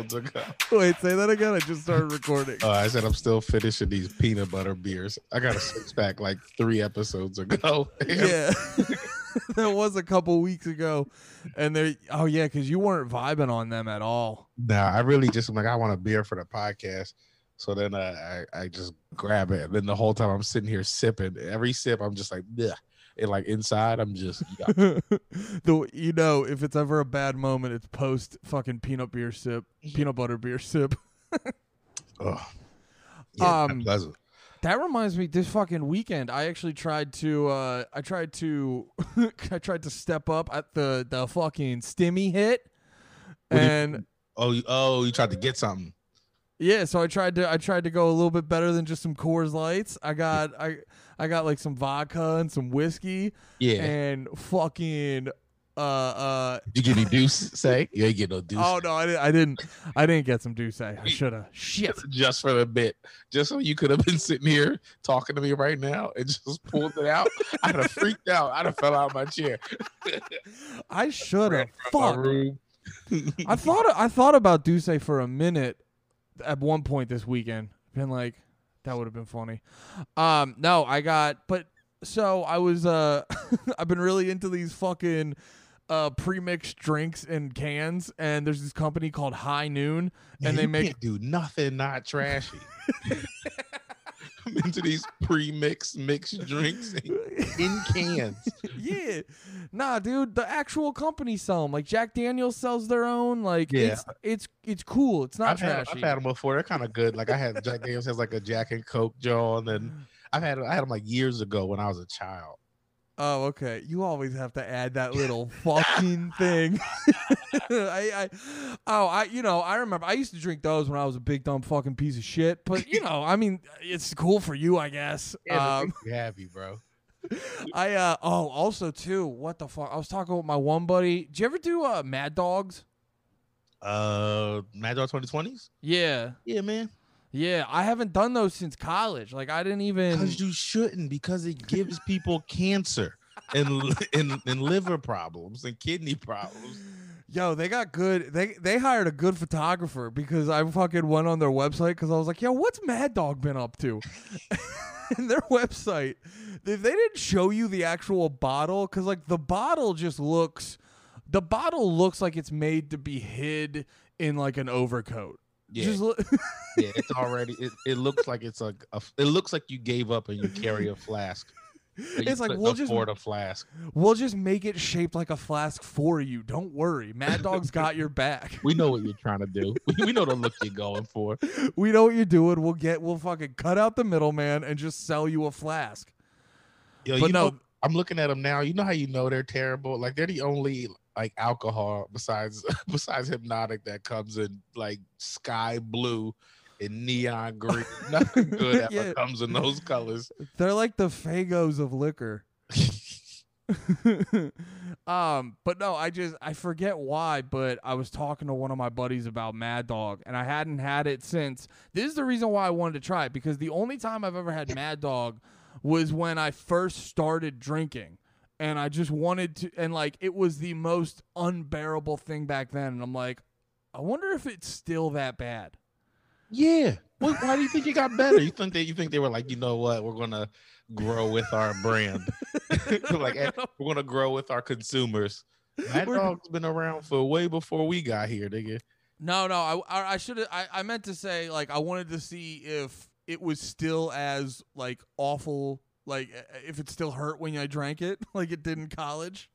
episodes ago. Wait, say that again. I just started recording. Uh, I said I'm still finishing these peanut butter beers. I got a six pack like three episodes ago. yeah. that was a couple weeks ago. And they oh yeah, because you weren't vibing on them at all. Nah, I really just like, I want a beer for the podcast. So then uh, I, I just grab it. And then the whole time I'm sitting here sipping. Every sip, I'm just like, Bleh. And like inside, I'm just, yuck. the you know, if it's ever a bad moment, it's post fucking peanut beer sip, peanut butter beer sip. Ugh. Yeah, Um, pleasant. That reminds me, this fucking weekend, I actually tried to, uh, I tried to, I tried to step up at the the fucking stimmy hit, What do you- and Oh, you, oh, you tried to get something. Yeah, so I tried to, I tried to go a little bit better than just some Coors Lights. I got, I, I got like some vodka and some whiskey, Yeah. and fucking, uh, uh, Did you get any D'ussé? Say you ain't get no D'ussé. oh no, I didn't, I didn't, I didn't get some D'ussé. I should have. Shit. just for the bit, just so you could have been sitting here talking to me right now and just pulled it out. I'd have freaked out. I'd have fell out of my chair. I should have. Fuck. I thought I thought about D'ussé for a minute at one point this weekend. Been like, that would have been funny. Um, no, I got, but so I was uh, I've been really into these fucking uh pre-mixed drinks in cans, and there's this company called High Noon, and they you make do nothing not trashy. I'm into these pre-mixed mixed drinks in cans. yeah, nah, dude, the actual company sell them. Like Jack Daniels sells their own. Like Yeah. it's it's it's cool. It's not I've had, trashy. I've had them before. They're kind of good. Like I had Jack Daniels has like a Jack and Coke John, and I've had I had them like years ago when I was a child. Oh, okay. You always have to add that little fucking thing. I, I, oh, I, you know, I remember I used to drink those when I was a big dumb fucking piece of shit. But you know, I mean, it's cool for you, I guess. Yeah, um, you happy, bro. I, uh, oh, also too, what the fuck? I was talking with my one buddy. Did you ever do uh Mad Dogs? Uh, Mad Dog 2020s. Yeah, Yeah, man. Yeah. I haven't done those since college. Like, I didn't even. Because you shouldn't, because it gives people cancer and, and and liver problems and kidney problems. Yo, they got good. They they hired a good photographer because I fucking went on their website because I was like, yo, what's Mad Dog been up to? and their website, if they didn't show you the actual bottle, because like the bottle just looks, the bottle looks like it's made to be hid in like an overcoat. Yeah, Just look, yeah, it's already. It, it looks like it's a, a. It looks like you gave up and you carry a flask. It's like, we'll just- afford a flask. we'll just make it shaped like a flask for you. Don't worry, Mad Dog's got your back. We know what you're trying to do. We, we know the look you're going for. we know what you're doing. We'll get, we'll fucking cut out the middleman and just sell you a flask. Yo, But you no, know, I'm looking at them now. You know how you know they're terrible? Like they're the only like alcohol besides besides Hpnotiq that comes in like sky blue and neon green. Nothing good ever Yeah. comes in those colors. They're like the Faygos of liquor. um, but no, I just I forget why, but I was talking to one of my buddies about Mad Dog, and I hadn't had it since. This is the reason why I wanted to try it because the only time I've ever had Mad Dog was when I first started drinking, and I just wanted to, and like it was the most unbearable thing back then, and I'm like, I wonder if it's still that bad. Yeah. What, why do you think it got better? You think that you think they were like, you know what, we're gonna grow with our brand. like we're gonna grow with our consumers. Mad We're- Dog's been around for way before we got here, nigga. No, no, I I, should have. I, I meant to say like I wanted to see if it was still as like awful, like if it still hurt when I drank it, like it did in college.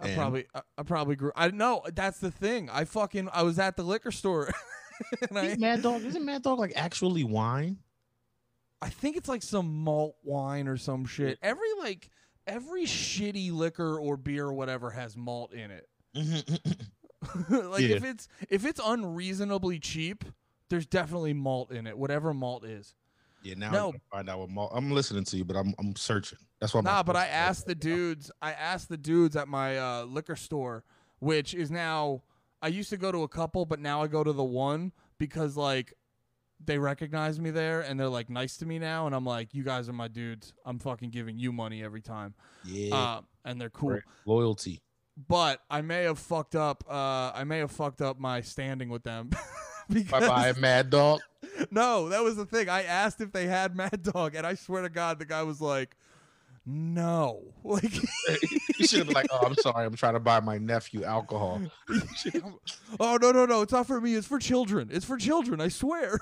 I And? probably I, I probably grew. I know that's the thing. I fucking I was at the liquor store, and I Mad Dog isn't Mad Dog like actually wine? I think it's like some malt wine or some shit. Every like every shitty liquor or beer or whatever has malt in it. like Yeah. if it's if it's unreasonably cheap, there's definitely malt in it, whatever malt is. Yeah, now No. I'm find out what malt. I'm listening to you, but I'm I'm searching. That's why. my Nah, but I asked the dudes. I asked the dudes at my uh, liquor store, which is now. I used to go to a couple, but now I go to the one because like they recognize me there and they're like nice to me now, and I'm like, you guys are my dudes. I'm fucking giving you money every time, Yeah, uh, and they're cool. right. loyalty. but I may have fucked up. Uh, I may have fucked up my standing with them. because Bye bye, Mad Dog. No, that was the thing. I asked if they had Mad Dog, and I swear to God, the guy was like, "No." Like, You should have been like, "Oh, I'm sorry, I'm trying to buy my nephew alcohol." oh no, no, no! It's not for me. It's for children. It's for children. I swear.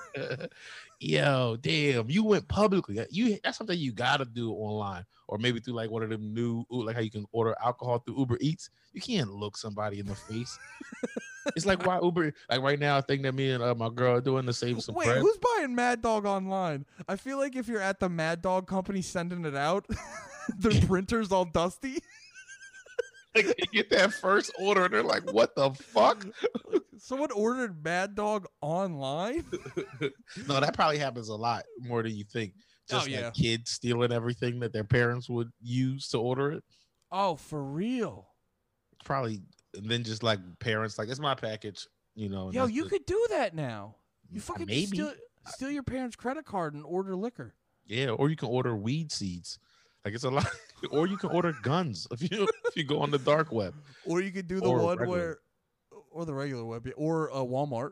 Yo, damn, you went publicly. You that's something you gotta do online, or maybe through like one of them new, like how you can order alcohol through Uber Eats. You can't look somebody in the face. it's like why Uber, like right now, I think that me and uh, my girl are doing the same some Wait, bread. who's buying Mad Dog online? I feel like if you're at the Mad Dog company sending it out, the printer's all dusty. Like, they get that first order and they're like, "What the fuck?" Someone ordered Mad Dog online. no, that probably happens a lot more than you think. Oh, Just yeah. like kids stealing everything that their parents would use to order it. Oh, for real? Probably, and then just like parents, like it's my package, you know. Yo, you the- could do that now. You fucking maybe. steal, steal your parents' credit card and order liquor. Yeah, or you can order weed seeds. Like it's a lot. or you can order guns if you if you go on the dark web. Or you could do the Or one regular. where, or the regular web, yeah, or uh, Walmart.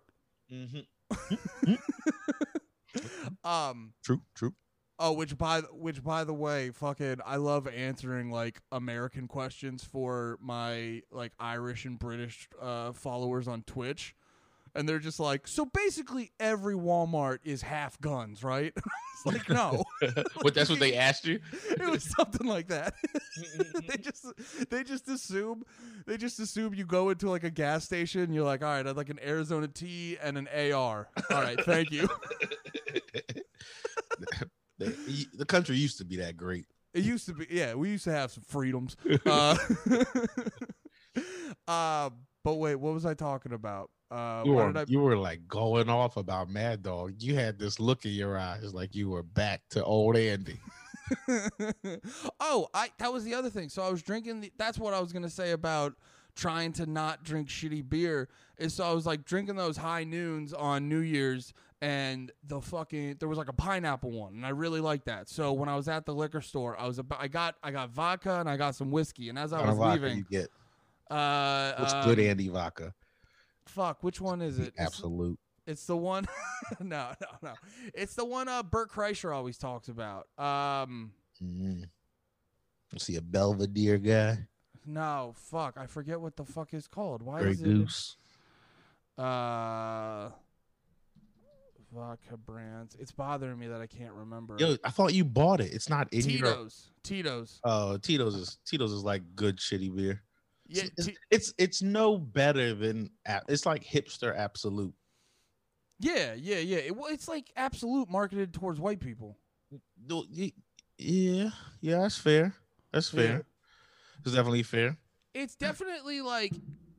Mm-hmm. Um. True, true. Oh, which by which by the way, fucking, I love answering like American questions for my like Irish and British uh, followers on Twitch, and they're just like, so basically every Walmart is half guns, right? it's like no, but that's what they asked you. it was something like that. they just they just assume they just assume you go into like a gas station and you're like, all right, I'd like an Arizona T and an AR. All right, thank you. the, the country used to be that great. It used to be, yeah. We used to have some freedoms. Uh, uh, but wait, what was I talking about? Uh, You were, did you were like going off about Mad Dog. You had this look in your eyes like you were back to old Andy. Oh, I that was the other thing. So I was drinking. The, that's what I was gonna say about trying to not drink shitty beer. Is so I was like drinking those high noons on New Year's. And the fucking there was like a pineapple one, and I really liked that. So when I was at the liquor store, I was about I got I got vodka and I got some whiskey, and as I was leaving, you get? uh, What's um, good Andy vodka? Fuck, which one is it? Absolut. It's the one. no, no, no. It's the one uh, Bert Kreischer always talks about. Um, Mm. You see a Belvedere guy, no, fuck. I forget what the fuck is called. Why Grey is Goose. it? Uh, vodka brands. It's bothering me that I can't remember. Yo, I thought you bought it. It's not in your. Tito's. Tito's. Oh, Tito's is Tito's is like good shitty beer. Yeah. it's, it's it's no better than it's like hipster Absolut. yeah. Yeah. Yeah. It, well, it's like Absolut marketed towards white people. Yeah, yeah, that's fair. That's Yeah. fair. It's definitely fair. It's definitely like.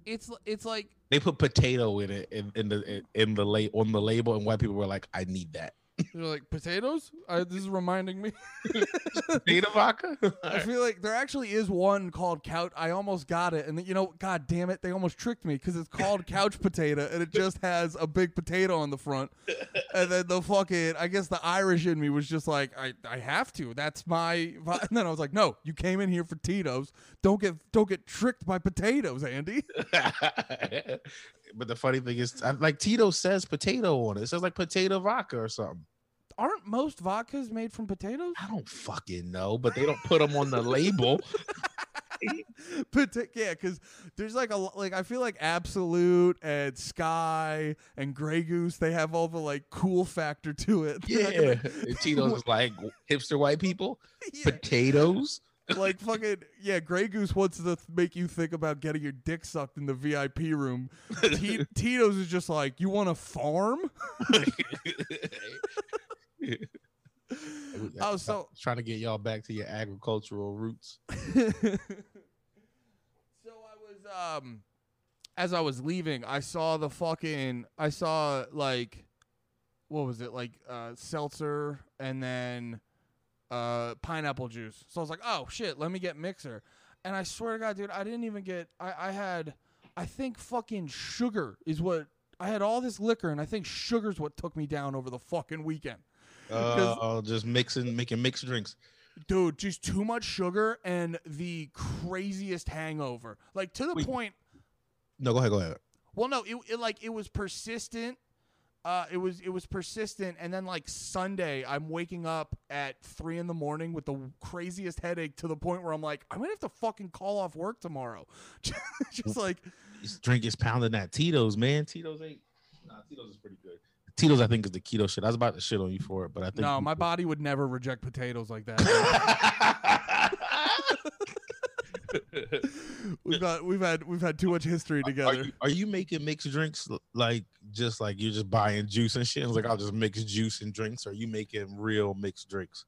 It's it's like They put potato in it in, in the in the la- on the label, and white people were like, "I need that." They're like potatoes. I, this is reminding me. Potato vodka. I feel like there actually is one called couch. I almost got it, and you know, god damn it, they almost tricked me because it's called couch potato, and it just has a big potato on the front. And then the fucking, I guess the Irish in me was just like, I, I have to. That's my. vi-" And then I was like, no, you came in here for Tito's. Don't get, don't get tricked by potatoes, Andy. but the funny thing is, like Tito says potato on it. It says like potato vodka or something. Aren't most vodkas made from potatoes? I don't fucking know, but they don't put them on the label. Pota- yeah, because there's like a like I feel like Absolut and Skyy and Grey Goose they have all the like cool factor to it. Yeah, Tito's is like hipster white people. yeah, Potatoes. like fucking yeah. Grey Goose wants to th- make you think about getting your dick sucked in the VIP room. T- Tito's is just like you want to farm. Oh, so trying to get y'all back to your agricultural roots. so I was um as I was leaving, I saw the fucking I saw like what was it? Like uh seltzer and then uh pineapple juice. So I was like, "Oh shit, let me get mixer." And I swear to god, dude, I didn't even get I I had I think fucking sugar is what I had all this liquor and I think sugar's what took me down over the fucking weekend. Uh, just mixing, making mixed drinks. dude, just too much sugar and the craziest hangover. Like to the Wait. point. No, go ahead, go ahead. Well, no, it, it like it was persistent. Uh, it was it was persistent, and then like Sunday, I'm waking up at three in the morning with the craziest headache to the point where I'm like, I'm gonna have to fucking call off work tomorrow. Just like, This drink is pounding that Tito's, man. Tito's ain't. Nah, Tito's is pretty good. Tito's, I think, is the keto shit. I was about to shit on you for it, but I think no, my body would never reject potatoes like that. we've got we've had we've had too much history Are together. you, are you making mixed drinks like just like you're just buying juice and shit? It's like I'll just mix juice and drinks. Or are you making real mixed drinks?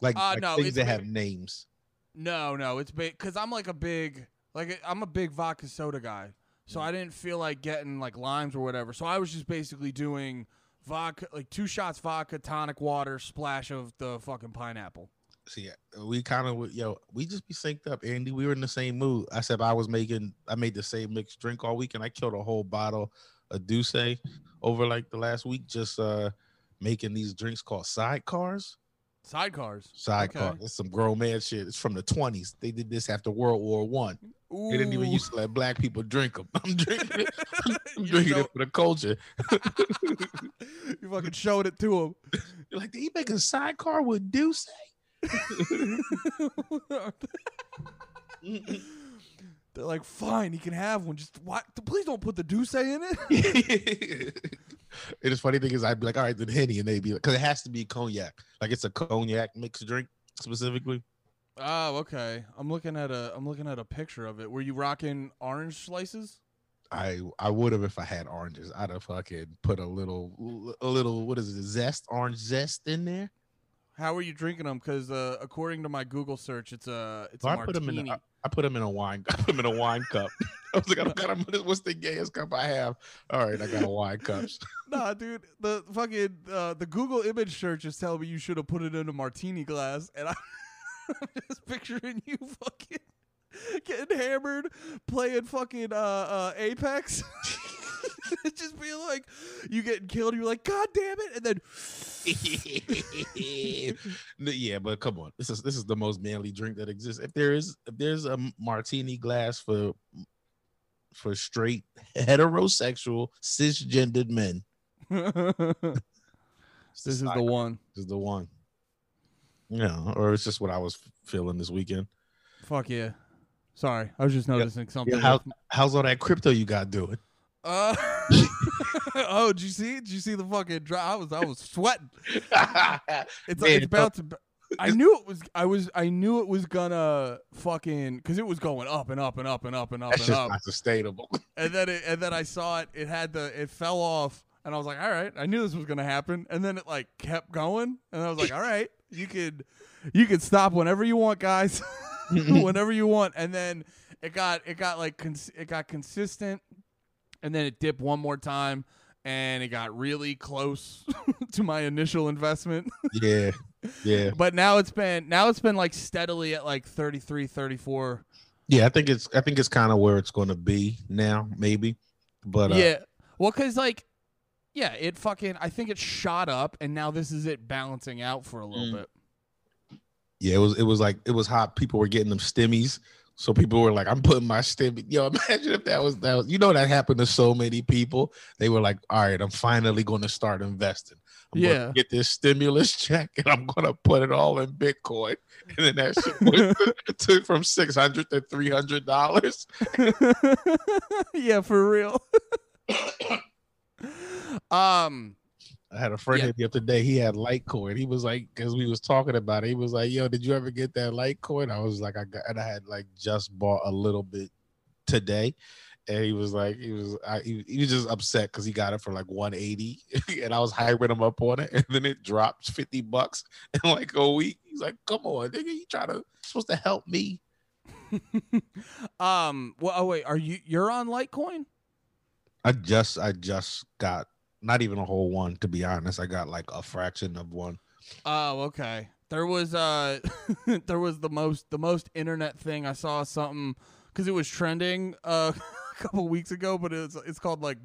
Like, Uh, like no, things that have names. No, no, it's big because I'm like a big like I'm a big vodka soda guy, so I didn't feel like getting like limes or whatever. So I was just basically doing vodka, like two shots vodka, tonic water, splash of the fucking pineapple. See, we kind of yo, we just be synced up, Andy. We were in the same mood. I said I was making, I made the same mixed drink all week, and I killed a whole bottle of D'ussé over like the last week, just uh making these drinks called sidecars. Sidecars. Sidecar. Okay. It's some grown man shit. It's from the twenties. They did this after World War One. They didn't even used to let black people drink them. I'm drinking it. I'm drinking it for the culture. you fucking showed it to him. You're like, make a sidecar with D'ussé? They're like, fine, he can have one. Just what? Please don't put the D'ussé in it. it is funny thing is I'd be like, all right, then Henny, and they'd be like, because it has to be cognac. Like it's a cognac mixed drink specifically. Oh, okay. I'm looking at a I'm looking at a picture of it. Were you rocking orange slices? I I would have if I had oranges. I'd have fucking put a little a little what is it zest orange zest in there. How are you drinking them? Because uh, according to my Google search, it's a it's So a I put them martini. in. A, I put them in a wine. Cup. I put them in a wine cup. I was like, I got What's the gayest cup I have? All right, I got a wine cups. nah, dude, the fucking uh, the Google image search is telling me you should have put it in a martini glass, and I, I'm just picturing you fucking getting hammered, playing fucking uh, uh, Apex. just being like, you getting killed, you're like, God damn it, and then yeah, but come on, this is this is the most manly drink that exists. If there is if there's a martini glass for for straight heterosexual cisgendered men, this is the one. This is the one. Yeah, or it's just what I was feeling this weekend. Fuck yeah. Sorry, I was just noticing something. Yeah, how, how's all that crypto you got doing? Uh, oh, did you see? Did you see the fucking dry? I was, I was sweating. It's, Man, it's about to. I knew it was. I was. I knew it was gonna fucking because it was going up and up and up and up and up and up. That's and just up. not sustainable. And then it, and then I saw it. It had the. It fell off, and I was like, all right. I knew this was gonna happen. And then it like kept going, and I was like, all right, you could, you could stop whenever you want, guys, whenever you want. And then it got it got like cons- it got consistent, and then it dipped one more time. And it got really close to my initial investment. yeah, yeah, but now it's been now it's been like steadily at like 33 34 yeah. I think it's I think it's kind of where it's going to be now, maybe. But uh, yeah well because like yeah it fucking i think it shot up and now this is it balancing out for a little Mm. bit yeah, it was it was like it was hot. People were getting them stimmies. So people were like, I'm putting my stimmy. Yo, imagine if that was that was, you know that happened to so many people. They were like, all right, I'm finally gonna start investing. I'm Yeah. get this stimulus check and I'm gonna put it all in Bitcoin. And then that shit went to, to from six hundred to three hundred dollars. yeah for real um I had a friend Yeah. hit me up today. He had Litecoin. He was like, because we was talking about it, he was like, "Yo, did you ever get that Litecoin?" I was like, "I got," and I had like just bought a little bit today, and he was like, he was, I, he, he was just upset because he got it for like one eighty, and I was hyping him up on it, and then it dropped fifty bucks in like a week. He's like, "Come on, nigga, you trying to supposed to help me?" um well oh wait are you you're on litecoin I just, I just got not even a whole one to be honest. I got like a fraction of one. Oh, okay. There was uh there was the most the most internet thing I saw something cuz it was trending uh a couple weeks ago, but it's it's called like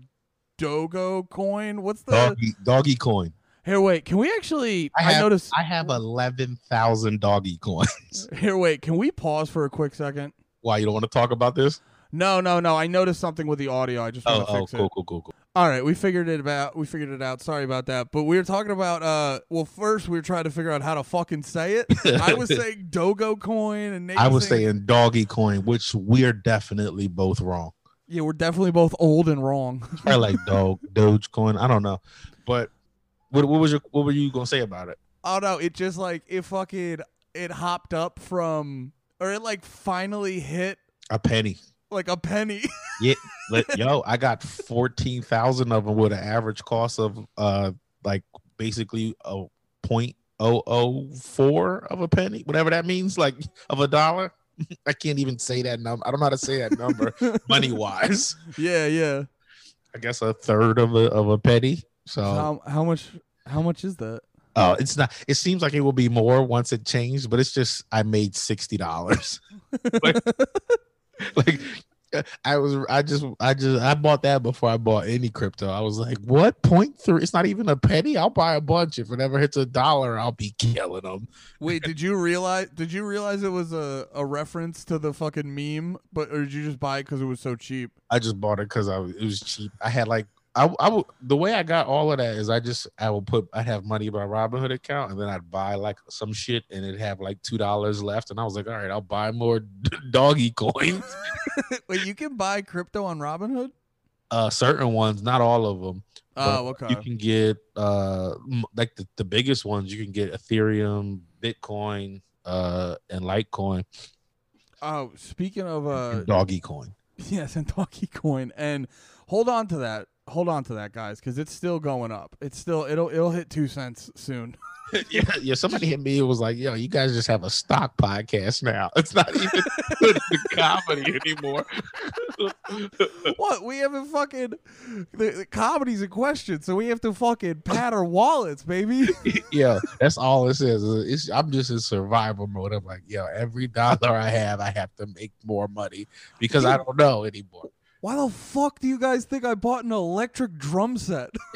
Dogo coin. What's the Doggy, doggy coin. Here, wait. Can we actually? I I, noticed. I have eleven thousand doggy coins. Here, wait. Can we pause for a quick second? Why you don't want to talk about this? No, no, no. I noticed something with the audio. I just want Oh, to oh, fix cool, it. cool, cool, cool. All right, we figured it about. We figured it out. Sorry about that. But we were talking about. Uh, well, first we were trying to figure out how to fucking say it. I was saying Dogo coin, and Nate I was saying, saying doggy coin, which we're definitely both wrong. yeah, we're definitely both old and wrong. I like dog Doge coin. I don't know, but what, what was your what were you gonna say about it? oh no, it just like it fucking it hopped up from, or it like finally hit A penny. Like a penny. Let- Yo, I got fourteen thousand of them with an average cost of uh like basically a point oh oh four of a penny, whatever that means, like of a dollar. I can't even say that number. I don't know how to say that number money wise. yeah, yeah. I guess a third of a of a penny. So How how much how much is that? uh, it's not. It seems like it will be more once it changed, but it's just I made sixty dollars. like I was I just I just I bought that before I bought any crypto. I was like, what point three? It's not even a penny. I'll buy a bunch. If it ever hits a dollar, I'll be killing them. Wait, did you realize? Did you realize it was a, a reference to the fucking meme? But or did you just buy it because it was so cheap? I just bought it because I was- it was cheap. I had like I I would the way I got all of that is I just I would put I'd have money in my Robinhood account and then I'd buy like some shit and it'd have like two dollars left and I was like, all right, I'll buy more doggy coins. Wait, you can buy crypto on Robinhood? uh certain ones, not all of them. Oh, okay. You can get uh like the, the biggest ones. You can get Ethereum, Bitcoin, uh, and Litecoin, Oh, speaking of uh, and Doggy Coin. yes, and Donkey Coin, and hold on to that. Hold on to that, guys, because it's still going up. It's still it'll it'll hit two cents soon. yeah, yeah. Somebody hit me. It was like, yo, you guys just have a stock podcast now. It's not even the comedy anymore. what we haven't fucking the, the comedy's in question, so we have to fucking pad our wallets, baby. yeah, that's all it says. Uh, it's, I'm just in survival mode. I'm like, yo, every dollar I have, I have to make more money because I don't know anymore. Why the fuck do you guys think I bought an electric drum set?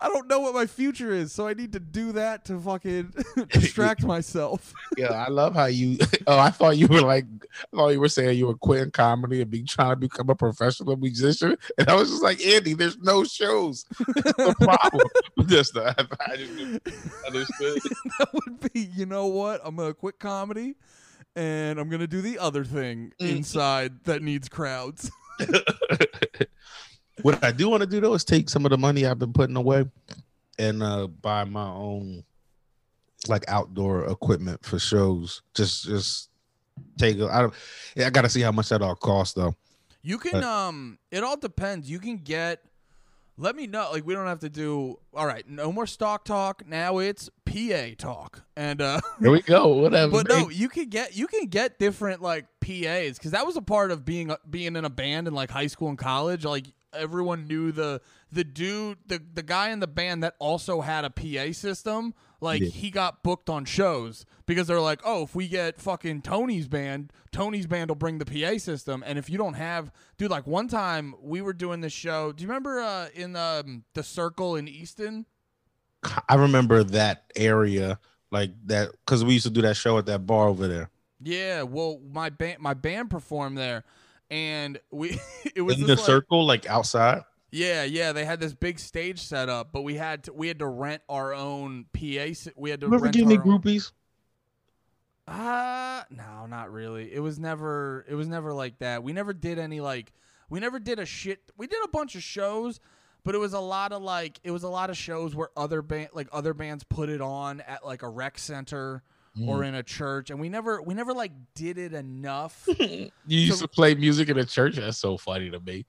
I don't know what my future is, so I need to do that to fucking distract myself. Yeah, I love how you. Oh, I thought you were like, I thought you were saying you were quitting comedy and be trying to become a professional musician, and I was just like, Andy, there's no shows. That's the problem. just the, I just understood. that would be, you know what? I'm gonna quit comedy, and I'm gonna do the other thing Mm. inside that needs crowds. what I do want to do though is take some of the money I've been putting away and uh buy my own like outdoor equipment for shows. Just just take a, I don't yeah, I gotta see how much that all costs though. You can But- um it all depends. You can get let me know like we don't have to do all right, no more stock talk. Now it's PA talk. And uh Here we go. Whatever. but no, you can get you can get different like PAs cuz that was a part of being being in a band in like high school and college. Like everyone knew the the dude the the guy in the band that also had a PA system. Like Yeah. he got booked on shows because they're like, "Oh, if we get fucking Tony's band, Tony's band will bring the PA system." And if you don't have, dude, like one time we were doing this show. Do you remember uh, in um, the Circle in Easton? I remember that area like that because we used to do that show at that bar over there. Yeah, well, my band my band performed there, and we it was In the like- circle, like outside. Yeah, yeah, they had this big stage set up, but we had to we had to rent our own PA. We had to ever rent get any our own- groupies? Uh no, not really. It was never it was never like that. We never did any like we never did a shit we did a bunch of shows, but it was a lot of like it was a lot of shows where other band like other bands put it on at like a rec center Mm. or in a church and we never we never like did it enough. You used So- to play music in a church. That's so funny to me.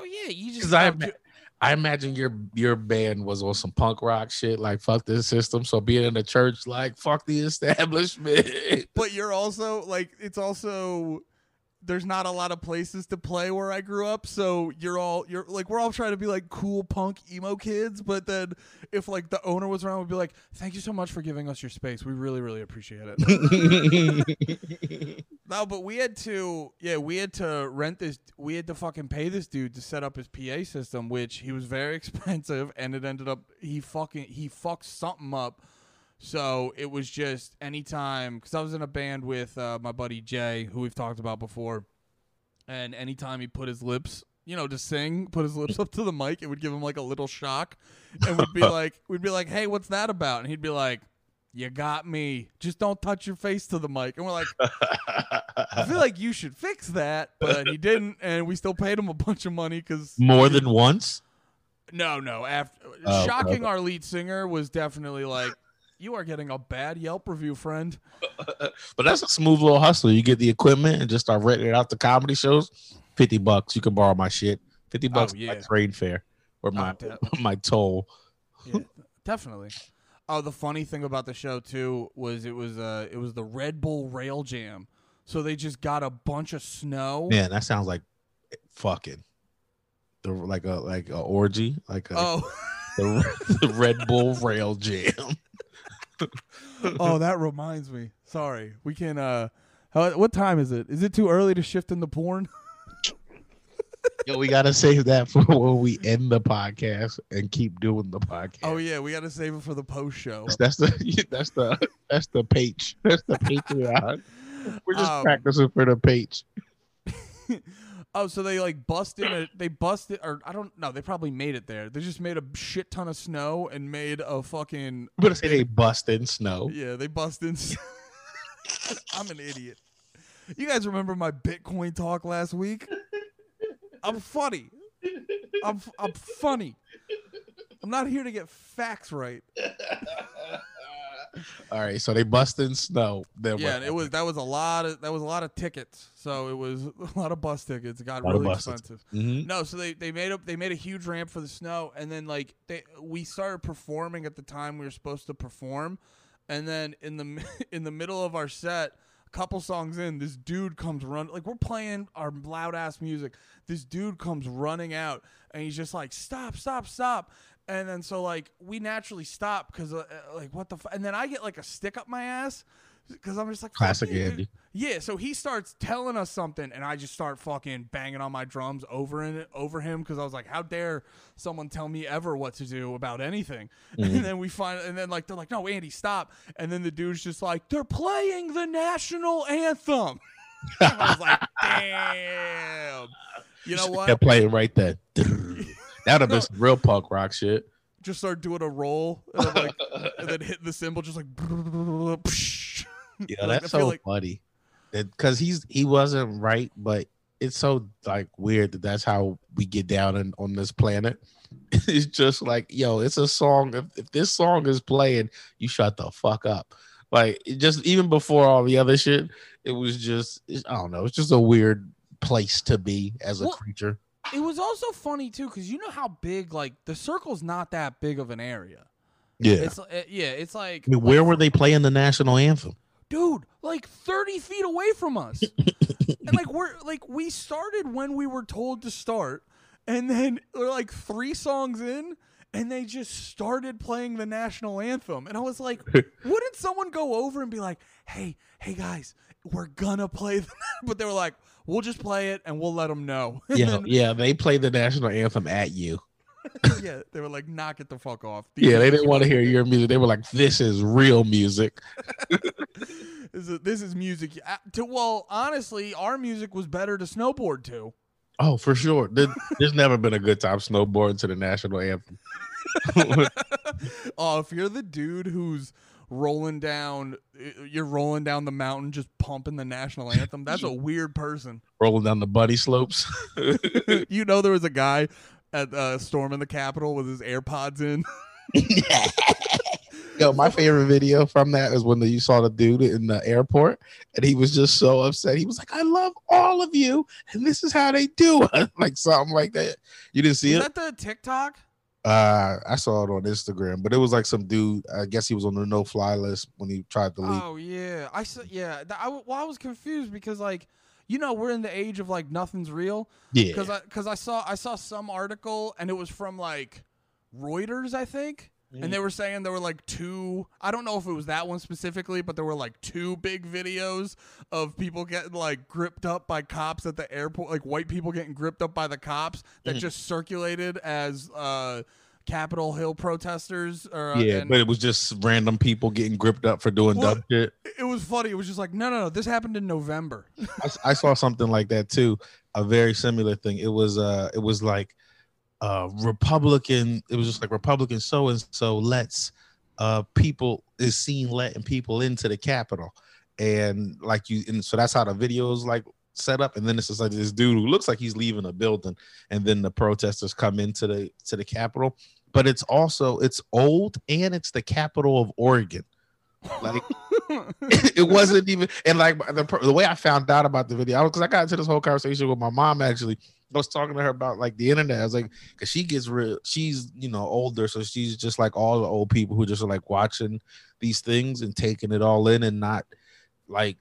Oh yeah, you just Because I, ima- I imagine your your band was on some punk rock shit, like fuck this system. So being in the church, like fuck the establishment. but you're also like it's also there's not a lot of places to play where I grew up, so you're all you're like we're all trying to be like cool punk emo kids, but then if like the owner was around, we'd be like, "Thank you so much for giving us your space. We really really appreciate it." no, but we had to yeah, we had to rent this we had to fucking pay this dude to set up his PA system, which he was very expensive and it ended up he fucking he fucked something up. So it was just anytime because I was in a band with uh, my buddy Jay, who we've talked about before, and anytime he put his lips, you know, to sing, put his lips up to the mic, it would give him like a little shock, and we'd be like, we'd be like, "Hey, what's that about?" And he'd be like, "You got me. Just don't touch your face to the mic." And we're like, "I feel like you should fix that," but he didn't, and we still paid him a bunch of money because More than once? no, no. After Oh, shocking, okay. our lead singer was definitely like, "You are getting a bad Yelp review, friend." But that's a smooth little hustle. You get the equipment and just start renting it out to comedy shows. Fifty bucks. You can borrow my shit. Fifty bucks. Oh, yeah. My train fare or my Oh, my toll. Yeah, definitely. Oh, the funny thing about the show too was it was uh it was the Red Bull Rail Jam. So they just got a bunch of snow. Man, that sounds like fucking. The, like a like a orgy, like a, Oh, the, the Red Bull Rail Jam. oh, that reminds me. Sorry, we can. uh how, What time is it? Is it too early to shift into porn? Yo, we gotta save that for when we end the podcast and keep doing the podcast. Oh yeah, we got to save it for the post show. That's the that's the that's the page. That's the Patreon. We're just Um, practicing for the page. Oh, so they like busted it. They busted, or I don't know. They probably made it there. They just made a shit ton of snow and made a fucking I'm gonna say they bust in snow. Yeah, they bust in. I'm an idiot. You guys remember my Bitcoin talk last week? I'm funny. I'm I'm funny. I'm not here to get facts right. All right, so they bust in snow. Then Yeah, it was that was a lot of that was a lot of tickets. So it was a lot of bus tickets. It got really expensive. Mhm. No, so they, they made up they made a huge ramp for the snow and then like they we started performing at the time we were supposed to perform and then in the in the middle of our set a couple songs in this dude comes run like we're playing our loud ass music this dude comes running out and he's just like stop stop stop and then so like we naturally stop cuz uh, uh, like what the f-? and then I get like a stick up my ass cuz I'm just like Classic you, dude." Andy. Yeah, so he starts telling us something, and I just start fucking banging on my drums over in over him because I was like, "How dare someone tell me ever what to do about anything?" And then we find, and then like they're like, "No, Andy, stop!" And then the dude's just like, "They're playing the national anthem." I was like, "Damn!" You know what? They're playing right there. That would have been some real punk rock shit. Just start doing a roll, and, I'm like, and then hitting the cymbal, just like. Yeah, Like, that's so like- funny. Because he's he wasn't right, but it's so like weird that that's how we get down in, on this planet. It's just like, yo, it's a song. If, if this song is playing, you shut the fuck up. Like it just even before all the other shit, it was just it's- I don't know. It's just a weird place to be as a Well, creature. It was also funny too, because you know how big like the circle's not that big of an area. Yeah. It's uh, yeah, it's like, I mean, where like, were they playing the national anthem? dude? Like thirty feet away from us, and like we're like we started when we were told to start, and then we're like three songs in. And they just started playing the national anthem, and I was like, "Wouldn't someone go over and be like, hey, hey guys, we're gonna play?" The-. But they were like, "We'll just play it, and we'll let them know." Yeah, then- yeah, they played the national anthem at you. yeah, they were like, "Knock it the fuck off." Yeah, they didn't want to hear your music. They were like, "This is real music." This is, this is music. uh, To well, honestly, our music was better to snowboard to. Oh, for sure. There- There's never been a good time snowboarding to the national anthem. oh, if you're the dude who's rolling down, you're rolling down the mountain, just pumping the national anthem. That's a weird person. Rolling down the buddy slopes. you know, there was a guy at uh, storming the Capitol with his AirPods in. Yo, my favorite video from that is when you saw the dude in the airport and he was just so upset. He was like, I love all of you, and this is how they do it. like something like that. You didn't see Is it? that the TikTok? Uh, I saw it on Instagram, but it was like some dude. I guess he was on the no-fly list when he tried to leave. Oh yeah, I saw. Yeah, I well, I was confused because like you know we're in the age of like nothing's real Yeah. because I because I saw I saw some article and it was from like Reuters I think Mm. and they were saying there were like two I don't know if it was that one specifically but there were like two big videos of people getting like gripped up by cops at the airport like white people getting gripped up by the cops that Mhm. just circulated as uh Capitol Hill protesters or yeah, and but it was just random people getting gripped up for doing Well- dumb shit. it was funny it was just like no no no this happened in November I saw something like that too. A very similar thing. It was uh, it was like uh, Republican. It was just like Republican so and so lets uh people is seen letting people into the Capitol, and like you, and so that's how the video is like set up. And then it's just like this dude who looks like he's leaving a building, and then the protesters come into the to the Capitol. But it's also it's old and it's the capital of Oregon. Like it wasn't even and like the, the way I found out about the video because I got into this whole conversation with my mom actually. I was talking to her about like the internet. I was like, because she gets real, she's you know older, so she's just like all the old people who just are like watching these things and taking it all in and not like.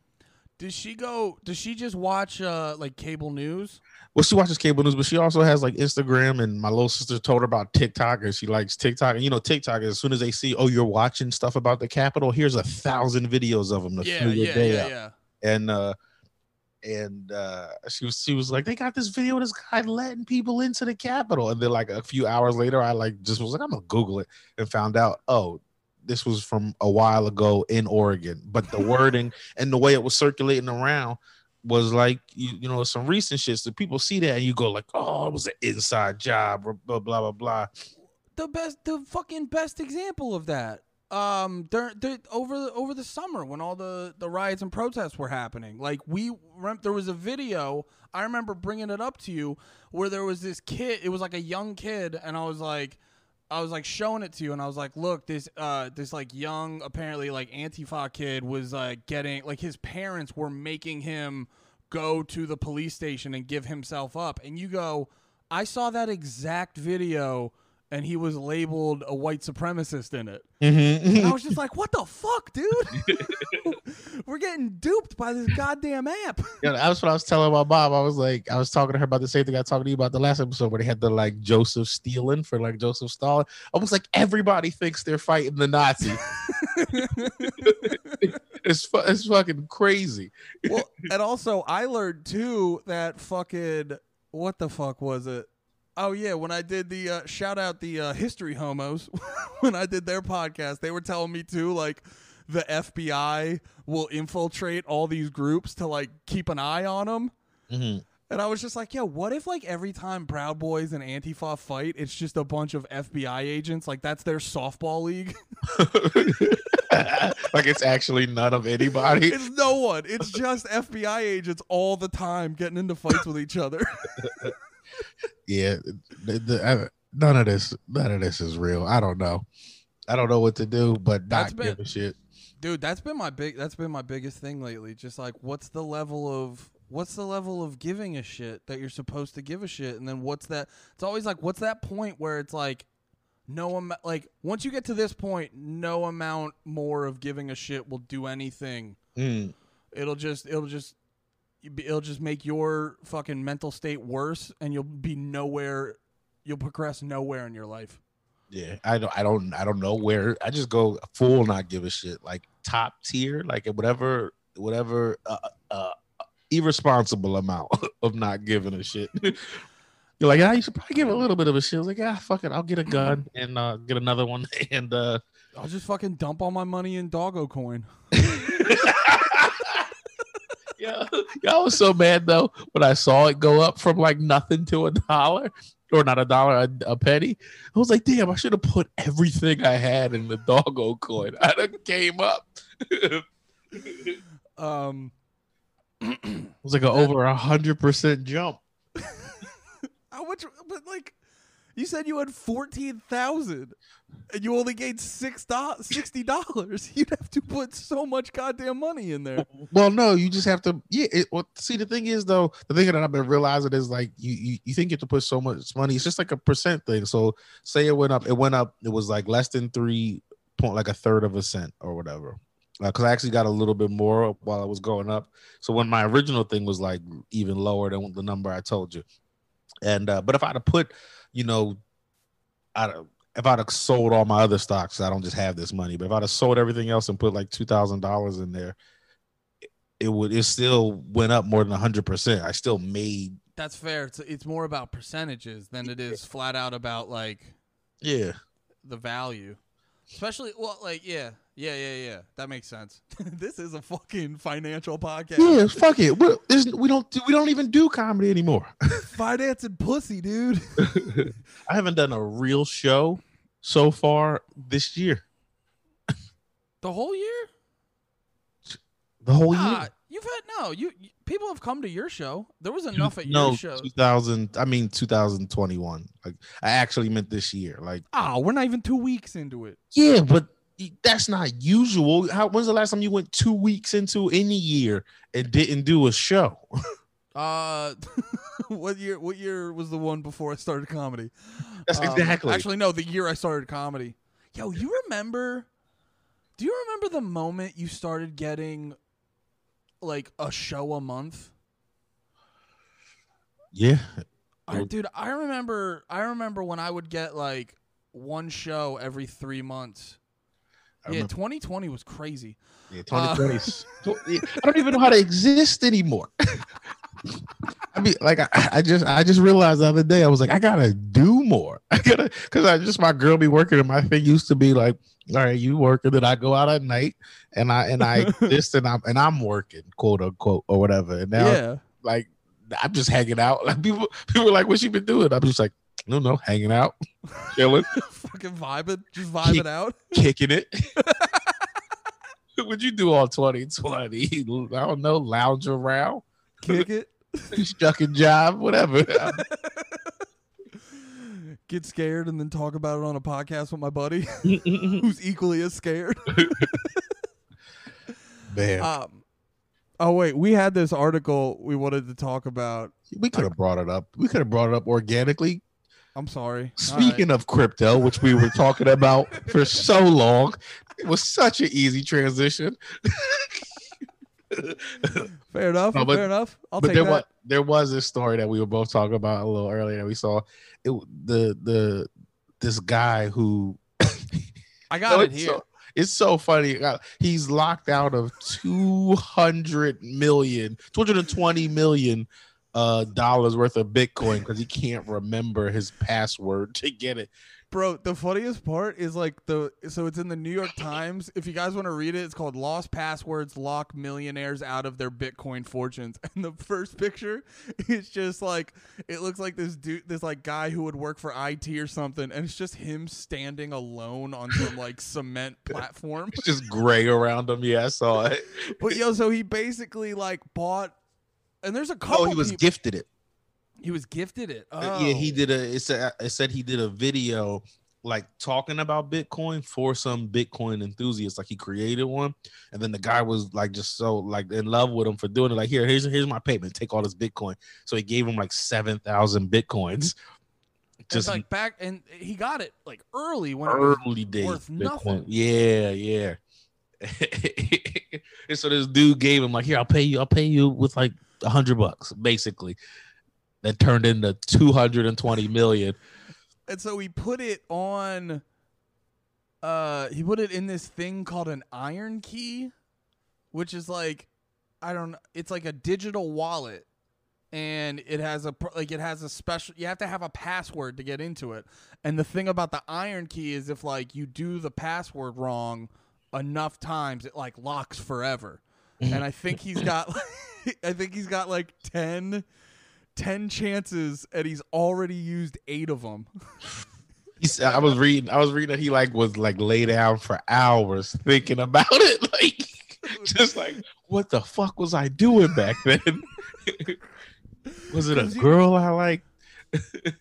Does she go? Does she just watch uh like cable news? Well, she watches cable news, but she also has like Instagram. And my little sister told her about TikTok, and she likes TikTok. And you know, TikTok as soon as they see, oh, you're watching stuff about the Capitol, here's a thousand videos of them to Yeah, fill your yeah, day yeah, up. yeah. and uh and uh she was she was like they got this video of this guy letting people into the capitol and then like a few hours later i like just was like i'm gonna google it and found out oh this was from a while ago in oregon but the wording and the way it was circulating around was like you, you know some recent shit so people see that and you go like oh it was an inside job blah blah blah blah, blah. The best, the fucking best example of that. Um, there, there, over the over the summer when all the the riots and protests were happening, like we there was a video. I remember bringing it up to you where there was this kid. It was like a young kid, and I was like. I was like showing it to you, and I was like, "Look, this uh, this like young, apparently like Antifa kid was like getting like his parents were making him go to the police station and give himself up." And you go, "I saw that exact video, and he was labeled a white supremacist in it." Mm-hmm. And I was just like, "What the fuck, dude? We're getting duped by this goddamn app." Yeah, that's what I was telling my mom. I was like, I was talking to her about the same thing I talked to you about the last episode where they had the like Joseph stealing for like Joseph Stalin. I was like, everybody thinks they're fighting the Nazi. it's fu- it's fucking crazy. well, and also I learned too that fucking what the fuck was it? Oh yeah, when I did the uh, shout out the uh, history homos when I did their podcast, they were telling me too like the FBI will infiltrate all these groups to like keep an eye on them. Mhm. And I was just like, yeah, what if like every time Proud Boys and Antifa fight, it's just a bunch of FBI agents? Like that's their softball league. like it's actually none of anybody. it's no one. It's just FBI agents all the time getting into fights with each other. Yeah, the, the, I- none of this, none of this is real. I don't know. I don't know what to do, but That's not been- give a shit. Dude, that's been my big that's been my biggest thing lately. Just like what's the level of what's the level of giving a shit that you're supposed to give a shit and then what's that it's always like what's that point where it's like no amount like once you get to this point no amount more of giving a shit will do anything Mm. it'll just it'll just it'll just make your fucking mental state worse and you'll be nowhere you'll progress nowhere in your life Yeah, I don't, I don't, I don't know where. I just go full, not give a shit, like top tier, like whatever, whatever, uh, uh, irresponsible amount of not giving a shit. You're like, yeah, you should probably give a little bit of a shit. I was like, yeah, fuck it, I'll get a gun and uh, get another one, and uh, i'll just fucking dump all my money in doggo coin yeah, I was so mad though when I saw it go up from like nothing to a dollar, or not a dollar, a, a penny. I was like, damn, I should have put everything I had in the doggo coin. I done came up. um, it was like a over a hundred percent jump. How much? But like, you said you had fourteen thousand, and you only gained six dollars, sixty dollars. You'd have to put so much goddamn money in there. Well, no, you just have to. Yeah. It, well, see, the thing is though, the thing that I've been realizing is like you, you you think you have to put so much money. It's just like a percent thing. So say it went up, it went up. It was like less than three point, like a third of a cent or whatever. because I actually got a little bit more while I was going up. So when my original thing was like even lower than the number I told you, and uh, but if I'd have put, you know, I'd if I'd have sold all my other stocks, I don't just have this money, but if I'd have sold everything else and put like two thousand dollars in there, it would it still went up more than hundred percent. I still made. That's fair. It's it's more about percentages than it is flat out about like Yeah, the value. Especially well, like yeah, yeah, yeah, yeah. That makes sense. this is a fucking financial podcast. yeah. Fuck it. We, there's, we don't do, we don't even do comedy anymore. Finance and pussy, dude. I haven't done a real show so far this year. The whole year? The whole Ah, year. you've had no. You, you people have come to your show. There was enough at no, your show. 2000. I mean, 2021. Like, I actually meant this year. Like, Ah, we're not even two weeks into it. yeah, but that's not usual. How? When's the last time you went two weeks into any year and didn't do a show? Uh, what year? What year was the one before I started comedy? That's Um, exactly. Actually, no, the year I started comedy. Yo, you remember? Do you remember the moment you started getting like a show a month? yeah. I, dude, I remember. I remember when I would get like one show every three months. I yeah, 2020 was crazy. Yeah, Uh, 2020. 's- I don't even know how to exist anymore. I mean, like I, I just I just realized the other day I was like I gotta do more. I gotta because I just my girl be working and my thing used to be like, all right, you working, then I go out at night and I and I this and I'm and I'm working, quote unquote, or whatever. And now yeah. like I'm just hanging out. Like people people are like, what you been doing? I'm just like, no, no, hanging out, chilling, Fucking vibing, just vibing out. kicking it. What'd you do all 2020? I don't know, lounge around, Kick it. stuck in job, whatever. Get scared and then talk about it on a podcast with my buddy who's equally as scared. Man, Um, oh wait, we had this article we wanted to talk about. we could have brought it up. We could have brought it up organically. I'm sorry. Speaking of crypto, which we were talking about for so long, it was such an easy transition. fair enough. No, but- fair enough. I'll but there that. was there was this story that we were both talking about a little earlier that we saw. It the the this guy who I got No, it here. So, it's so funny. Uh, He's locked out of 200 million, 220 million uh dollars worth of Bitcoin because he can't remember his password to get it. Bro, the funniest part is like the so it's in the New York Times. If you guys want to read it, it's called Lost Passwords Lock Millionaires Out of Their Bitcoin Fortunes. And the first picture is just like it looks like this dude this like guy who would work for IT or something, and it's just him standing alone on some like cement platform. It's just gray around him. Yeah, I saw it. But yo, so he basically like bought and there's a couple Oh, he was peop- gifted it. he was gifted it. Oh. Yeah, he oh. did a. It said it said he did a video like talking about Bitcoin for some Bitcoin enthusiasts. Like he created one, and then the guy was like just so like in love with him for doing it. Like here, here's here's my payment. Take all this Bitcoin. So he gave him like seven thousand Bitcoins. It's Just like back and he got it like early when it was early days. worth Bitcoin. nothing. Yeah, yeah. and so this dude gave him like, here, I'll pay you. I'll pay you with like hundred bucks, basically. That turned into two hundred and twenty million. and so he put it on uh he put it in this thing called an IronKey which is like i don't know it's like a digital wallet and it has a like it has a special you have to have a password to get into it and the thing about the IronKey is if like you do the password wrong enough times it like locks forever and i think he's got i think he's got like 10 10 chances and he's already used 8 of them He said, I was reading, I was reading that he like was like lay down for hours thinking about it. Like just like what the fuck was I doing back then? was it a 'Cause you- girl I like?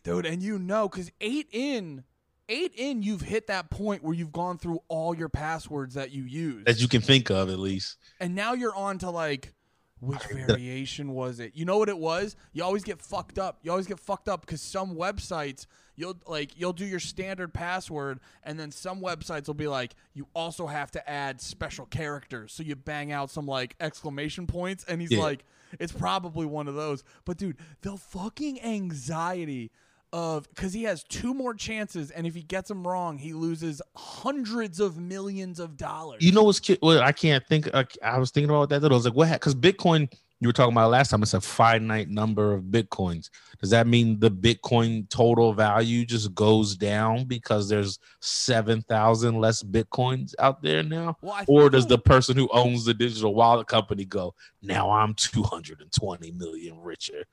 dude and you know because eight in eight in you've hit that point where you've gone through all your passwords that you use That you can think of at least. and now you're on to like Which variation was it? You know what it was? You always get fucked up. You always get fucked up because some websites you'll like you'll do your standard password, and then some websites will be like you also have to add special characters. So you bang out some like exclamation points, and he's Yeah. like, it's probably one of those. But dude, the fucking anxiety of because he has two more chances, and if he gets them wrong, he loses hundreds of millions of dollars. You know what's well, I can't think. Uh, I was thinking about that. Though. I was like, what? Because Bitcoin, you were talking about last time. It's a finite number of bitcoins. Does that mean the Bitcoin total value just goes down because there's seven thousand less bitcoins out there now? Well, Or does the person who owns the digital wallet company go, now I'm 220 million richer?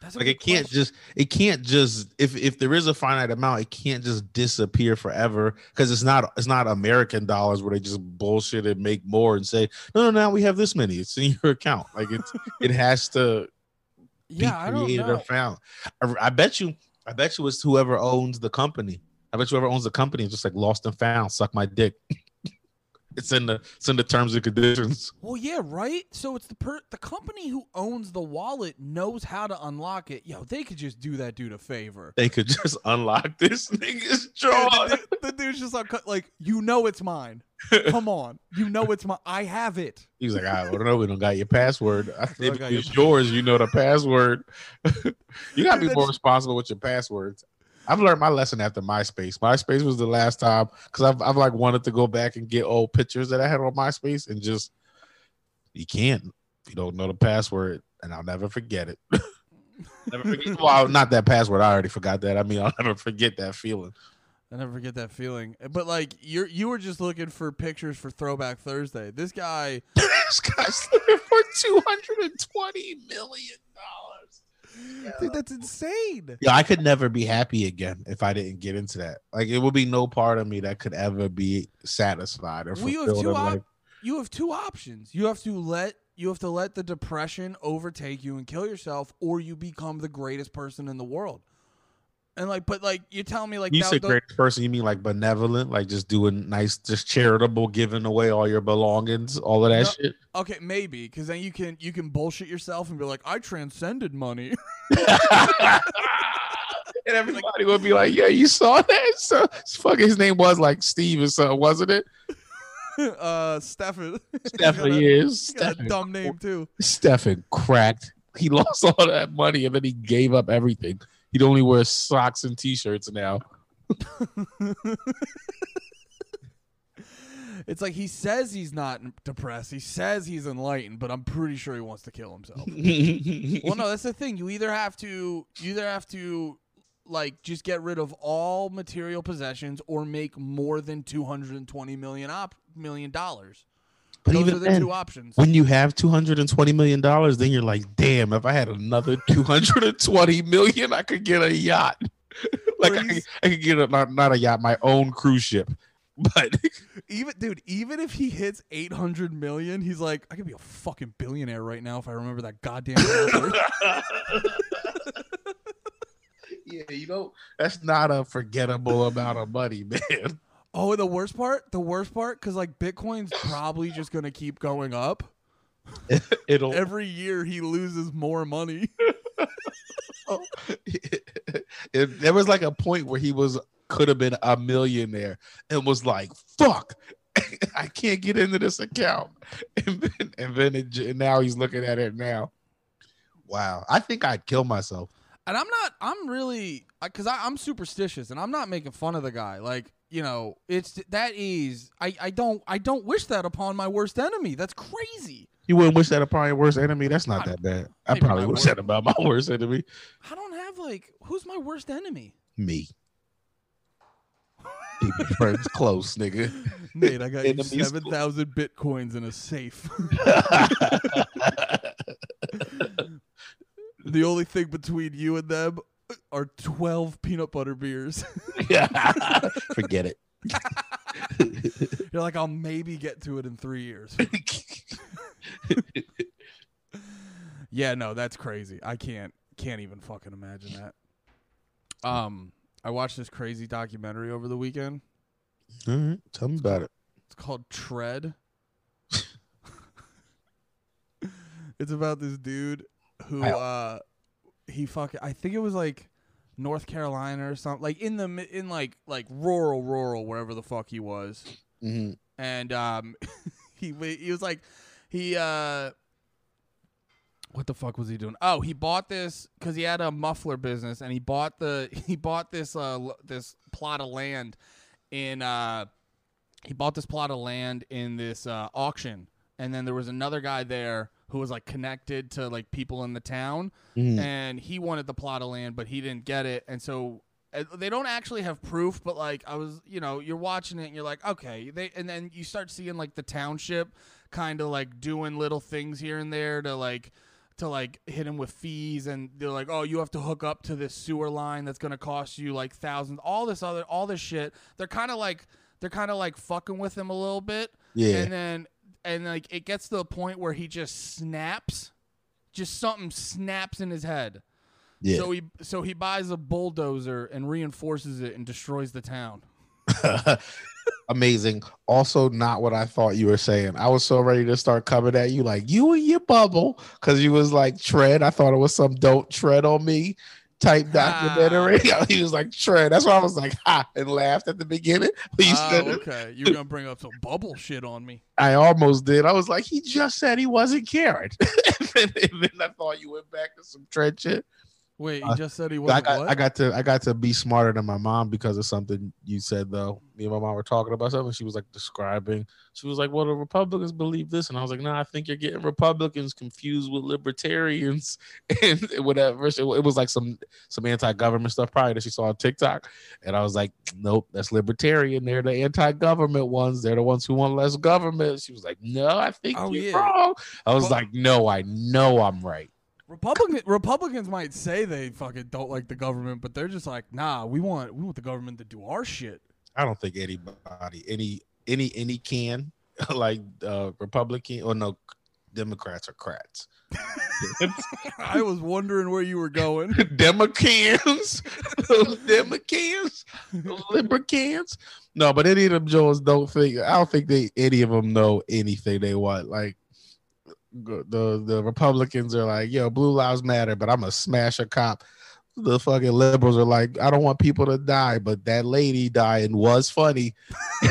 That's Like it can't question. just it can't just if if there is a finite amount, it can't just disappear forever because it's not it's not American dollars where they just bullshit and make more and say, no, no, now we have this many. It's in your account. Like it's it has to Yeah, be created or found. I, I bet you, I bet you it's whoever owns the company. I bet you whoever owns the company is just like lost and found. Suck my dick. it's in the it's in the terms and conditions. Well, yeah, right. So it's the per the company who owns the wallet knows how to unlock it. Yo, they could just do that dude a favor. They could just unlock this nigga's jaw. the, dude- the dude's just like, like, you know it's mine. Come on, you know it's mine. I have it. He's like, I don't know. We don't got your password. I think got it's your- yours. You know the password. you gotta be more responsible with your passwords. I've learned my lesson after MySpace. MySpace was the last time because I've I've like wanted to go back and get old pictures that I had on MySpace and just you can't if you don't know the password, and I'll never forget it. never forget. Well, not that password. I already forgot that. I mean, I'll never forget that feeling. I never forget that feeling. But like, you're you were just looking for pictures for Throwback Thursday. This guy, this guy's looking for two hundred and twenty million dollars. Dude, that's insane. Yeah, I could never be happy again if I didn't get into that. Like, it would be no part of me that could ever be satisfied or Well, you have fulfilled. two op- life. you have two options. You have to let you have to let the depression overtake you and kill yourself, or you become the greatest person in the world. And like, but like, you're telling me like you that- said the- greatest person, you mean like benevolent, like just doing nice, just charitable, giving away all your belongings, all of that No. shit. Okay, maybe because then you can you can bullshit yourself and be like, I transcended money. and everybody would be like, "Yeah, you saw that." So, fucking, his name was like Steve or something, wasn't it? uh, Stefan. Stefan, is a- yeah, got a Stefan. dumb name too. Stefan cracked. He lost all that money and then he gave up everything. He'd only wear socks and t-shirts now. It's like he says he's not depressed. He says he's enlightened, but I'm pretty sure he wants to kill himself. well, no, that's the thing. You either have to, you either have to, like, just get rid of all material possessions, or make more than two hundred and twenty million op million dollars. But Those even are the then, two options. when you have 220 million dollars, then you're like, damn, if I had another 220 million, I could get a yacht. like I could, I could get a not, not a yacht, my own cruise ship. But Even dude, even if he hits eight hundred million, he's like, I could be a fucking billionaire right now if I remember that goddamn yeah, you know, that's not a forgettable amount of money, man. Oh, the worst part, the worst part, because like Bitcoin's probably just gonna keep going up. It'll Every year he loses more money. it, there was like a point where he was could have been a millionaire and was like, "Fuck, I can't get into this account." And then, and then it, now he's looking at it now. Wow, I think I'd kill myself. And I'm not. I'm really because I'm superstitious, and I'm not making fun of the guy. Like you know, it's that is. I I don't I don't wish that upon my worst enemy. That's crazy. You wouldn't wish that upon your worst enemy. That's not I- that bad. I probably wish worst- that about my worst enemy. I don't have like who's my worst enemy. Me. Keep your friends close, nigga. Nate, I got seven thousand bitcoins in a safe. the only thing between you and them are twelve peanut butter beers. Yeah. Forget it. You're like, I'll maybe get to it in three years. Yeah, no, that's crazy. I can't can't even fucking imagine that. Um, I watched this crazy documentary over the weekend. All right, tell me about it. It's called Tread. It's about this dude who uh he fucking I think it was like North Carolina or something like in the in like like rural rural wherever the fuck he was Mhm. and um he he was like he uh what the fuck was he doing? Oh, he bought this because he had a muffler business, and he bought the he bought this uh this plot of land in uh he bought this plot of land in this uh, auction, and then there was another guy there who was like connected to like people in the town, Mhm. and he wanted the plot of land, but he didn't get it, and so they don't actually have proof. But like I was, you know, you're watching it, and you're like, okay, they, and then you start seeing like the township kind of like doing little things here and there to like to like hit him with fees and they're like oh you have to hook up to this sewer line that's going to cost you like thousands all this other all this shit they're kind of like they're kind of like fucking with him a little bit Yeah. and then and like it gets to the point where he just snaps just something snaps in his head Yeah. so he so he buys a bulldozer and reinforces it and destroys the town Amazing. Also, not what I thought you were saying. I was so ready to start coming at you like you and your bubble because you was like tread. I thought it was some don't tread on me type documentary. Ah. he was like tread. That's why I was like ha and laughed at the beginning. But ah, you oh okay you're gonna bring up some bubble shit on me I almost did. I was like, he just said he wasn't caring. and, then, and then I thought you went back to some tread shit. Wait he Uh, just said he wasn't got, what? I got to I got to be smarter than my mom because of something you said though. Me and my mom were talking about something. She was like describing. She was like, "Well, the Republicans believe this," and I was like, "No, I think you're getting Republicans confused with libertarians and whatever." So it was like some some anti-government stuff probably that she saw on TikTok, and I was like, "Nope, that's libertarian. They're the anti-government ones. They're the ones who want less government." She was like, "No, I think Oh, you're yeah. wrong." I was Well- like, "No, I know I'm right." Republican Republicans might say they fucking don't like the government, but they're just like, nah, we want we want the government to do our shit. I don't think anybody, any, any, any can like uh Republican or no Democrats or crats. I was wondering where you were going. Democans, Democans, those Libercans. No, but any of them Joes don't think. I don't think they any of them know anything they want. Like the the Republicans are like, yo, Blue Lives Matter, but I'm gonna smash a cop. The fucking liberals are like, I don't want people to die, but that lady dying was funny.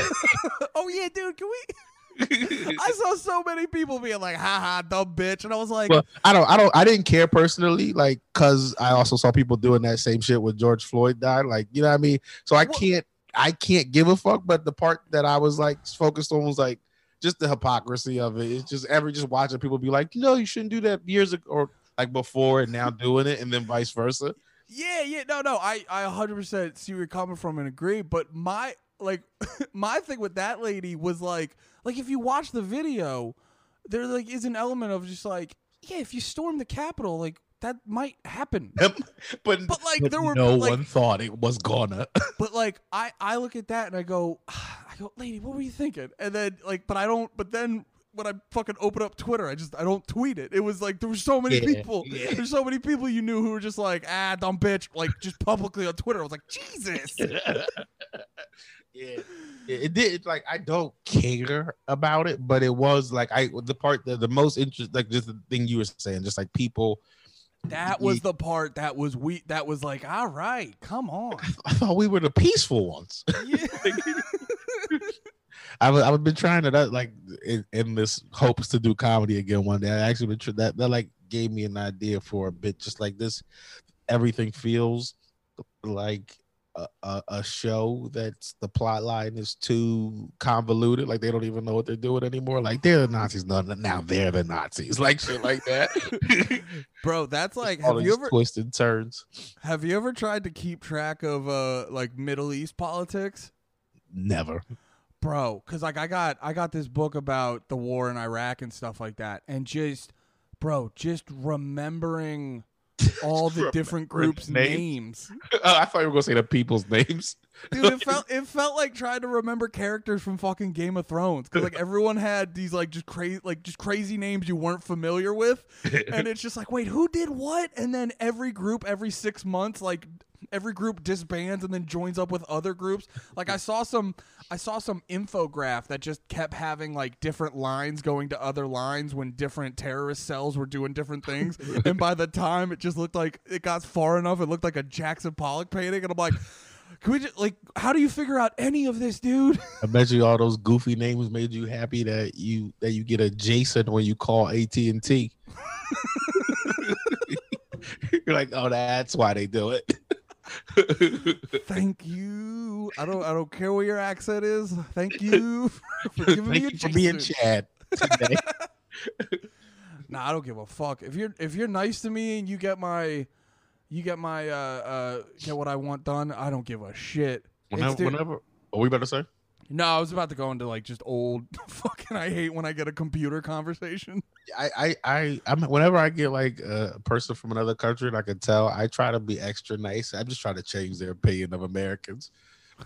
oh yeah, dude, can we? I saw so many people being like, "Ha ha, dumb bitch," and I was like, well, I don't, I don't, I didn't care personally, like, cause I also saw people doing that same shit with George Floyd died, like, you know what I mean. So I Well- can't, I can't give a fuck. But the part that I was like focused on was like just the hypocrisy of it. It's just ever just watching people be like, no, you shouldn't do that years ago, or like before, and now doing it, and then vice versa. Yeah, yeah, no, no, I, I 100% see where you're coming from and agree. But my, like, my thing with that lady was like, like if you watch the video, there like is an element of just like, yeah, if you storm the Capitol, like that might happen. but But like but there were no like, one thought it was gonna. but like I, I look at that and I go, I go, lady, what were you thinking? And then like, but I don't. But then when I fucking open up Twitter, I just I don't tweet it. It was like there were so many Yeah, people. yeah. There's so many people you knew who were just like, ah, dumb bitch, like just publicly on Twitter. I was like, Jesus. yeah it did like i don't care about it but it was like i the part that the most interest like just the thing you were saying just like people That was the part that was we. That was like, all right, come on. i thought we were the peaceful ones Yeah. i've, I've been trying to that like in, in this hopes to do comedy again one day i actually been tr- that that like gave me an idea for a bit just like this everything feels like a, a, show that's the plot line is too convoluted like they don't even know what they're doing anymore. Like they're the nazis. No now they're the nazis. Like shit like that. Bro, that's like, all have you ever twists and turns. Have you ever tried to keep track of uh like Middle East politics? never. Bro because like i got i got this book about the war in iraq and stuff like that and just bro just remembering all the different groups names. names. Oh, i thought you were gonna say the people's names. Dude it felt it felt like trying to remember characters from fucking game of thrones because like everyone had these like just crazy like just crazy names you weren't familiar with. And it's just like wait who did what? And then every group every six months like every group disbands and then joins up with other groups. Like I saw some I saw some infograph that just kept having like different lines going to other lines when different terrorist cells were doing different things. and by the time it just looked like it got far enough, it looked like a Jackson Pollock painting. And I'm like, can we just like how do you figure out any of this, dude? I bet you all those goofy names made you happy that you that you get a Jason when you call AT and T. You're like, oh, that's why they do it. Thank you. I don't I don't care what your accent is. Thank you for giving Thank me a you for being Chad today. Nah, I don't give a fuck. If you're if you're nice to me and you get my you get my uh uh get what I want done, I don't give a shit. Whenever, whenever, are we better say? No, I was about to go into like just old fucking I hate when I get a computer conversation. I, I, I, I'm whenever I get like a person from another country and I can tell, I try to be extra nice. I'm just trying to change their opinion of Americans.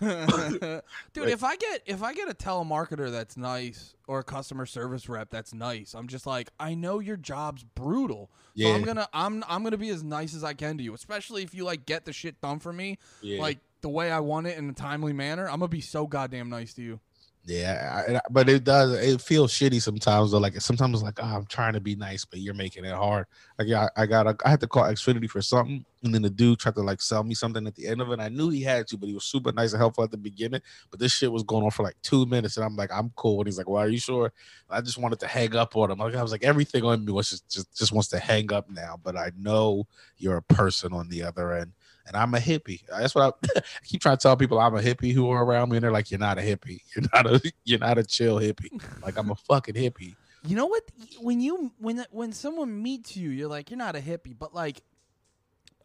Dude, Like- if I get if I get a telemarketer that's nice or a customer service rep that's nice, I'm just like, I know your job's brutal. So I'm gonna I'm I'm gonna be as nice as I can to you, especially if you like get the shit done for me, Yeah. like the way I want it in a timely manner. I'm gonna be so goddamn nice to you. Yeah, I, but it does. It feels shitty sometimes. Though, like sometimes like, oh, I'm trying to be nice, but you're making it hard. Like, I, I got, a, I had to call Xfinity for something, and then the dude tried to like sell me something at the end of it. I knew he had to, but he was super nice and helpful at the beginning. But this shit was going on for like two minutes, and I'm like, I'm cool. And he's like, Well, are you sure? I just wanted to hang up on him. Like I was like, everything on me was just, just, just wants to hang up now. But I know you're a person on the other end. And I'm a hippie. That's what I, I keep trying to tell people I'm a hippie who are around me, and they're like, "You're not a hippie. You're not a. You're not a chill hippie. Like I'm a fucking hippie." You know what? When you when when someone meets you, you're like, you're not a hippie, but like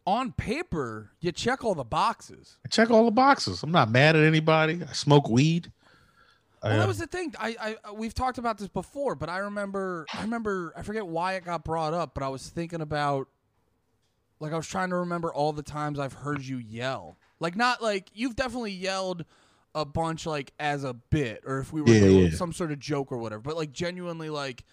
on paper, you check all the boxes. I check all the boxes. I'm not mad at anybody. I smoke weed. Well, Uh, that was the thing. I, I we've talked about this before, but I remember I remember I forget why it got brought up, but I was thinking about like I was trying to remember all the times I've heard you yell. Like not like you've definitely yelled a bunch like as a bit or if we were Yeah, doing yeah. some sort of joke or whatever, but like genuinely like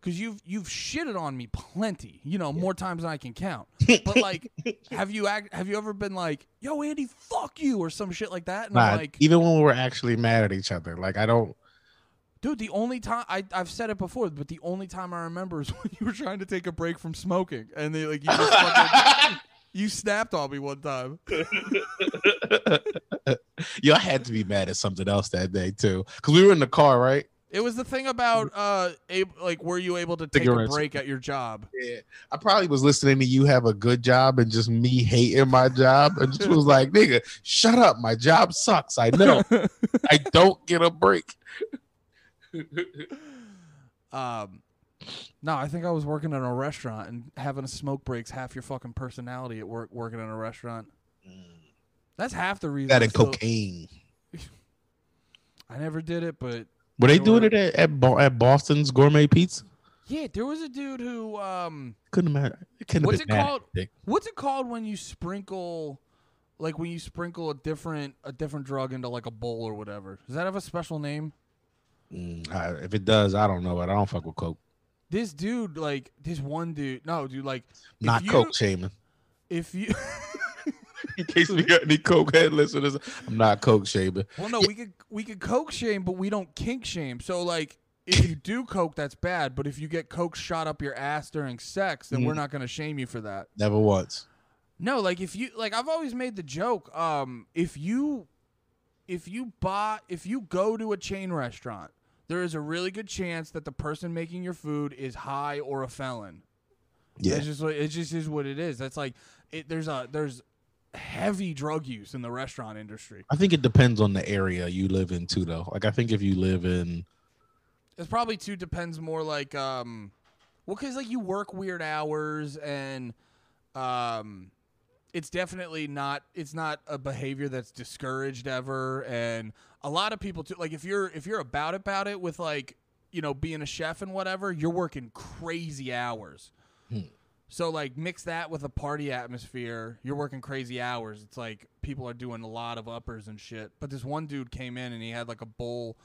cuz you've you've shitted on me plenty, you know, more times than I can count. But like have you act, have you ever been like, "Yo Andy, fuck you" or some shit like that? And nah, I'm like even when we were actually mad at each other, like I don't. Dude, the only time I I've said it before, but the only time I remember is when you were trying to take a break from smoking, and they like you just fucking, you snapped on me one time. Yo, I had to be mad at something else that day too, because we were in the car, right? It was the thing about uh, ab- like were you able to take a break at your job? Yeah, I probably was listening to you have a good job and just me hating my job, and just was like, "Nigga, shut up! My job sucks. I know. I don't get a break." Um, no, I think I was working in a restaurant and having a smoke breaks half your fucking personality at work. Working in a restaurant, that's half the reason. That I and feel- cocaine. I never did it, but Were they They doing were- it at at, Bo- at Boston's Gourmet Pizza? yeah, there was a dude who um. Couldn't imagine. It couldn't have What's been it that called? thick. What's it called when you sprinkle, like when you sprinkle a different a different drug into like a bowl or whatever? Does that have a special name? Mm, I- if it does, I don't know, but I don't fuck with coke. This dude, like this one dude, no, dude, like Not you- coke shaming. If you, In case we got any coke head listeners, I'm not coke shaming. well, no, we could we could coke shame, but we don't kink shame. So like. If you do coke, that's bad. But if you get coke shot up your ass during sex, then we're Mm. not going to shame you for that. Never once. No, like if you like I've always made the joke, um if you if you buy if you go to a chain restaurant, there is a really good chance that the person making your food is high or a felon. Yeah. It's just what- it just is what it is. That's like it, there's a there's heavy drug use in the restaurant industry. I think it depends on the area you live in too, though. Like I think if you live in, It's probably too depends more like um well cuz like you work weird hours and um it's definitely not it's not a behavior that's discouraged ever and a lot of people too like if you're if you're about about it with like you know being a chef and whatever you're working crazy hours. Hmm. so like mix that with a party atmosphere you're working crazy hours. It's like people are doing a lot of uppers and shit. But this one dude came in and he had like a bowl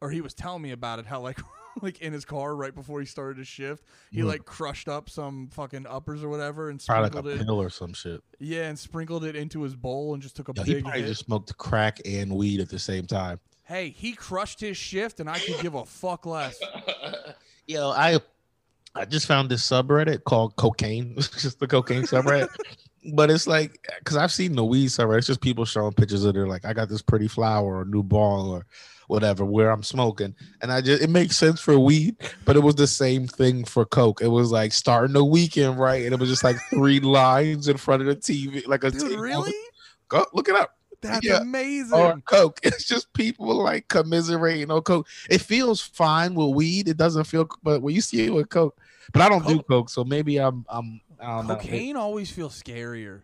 or he was telling me about it how like like in his car right before he started his shift. He Mm. like crushed up some fucking uppers or whatever and Probably like sprinkled a it. pill or some shit. Yeah, and sprinkled it into his bowl and just took a Yo, he big probably hit. just smoked crack and weed at the same time. Hey, he crushed his shift, and I could give a fuck less. Yo, I I just found this subreddit called cocaine. It's just the cocaine subreddit. but it's like because I've seen the weed subreddit. It's just people showing pictures of their like I got this pretty flower or new ball or whatever where I'm smoking. And I just it makes sense for weed, but it was the same thing for coke. It was like starting the weekend right, and it was just like three lines in front of the TV, like a Dude, really? Go look it up. That's Yeah. amazing. Or coke. It's just people like commiserating on coke. It feels fine with weed. It doesn't feel, but when you see it with coke, but I don't do Coke- coke, so maybe I'm I'm I don't know. Cocaine always feels scarier.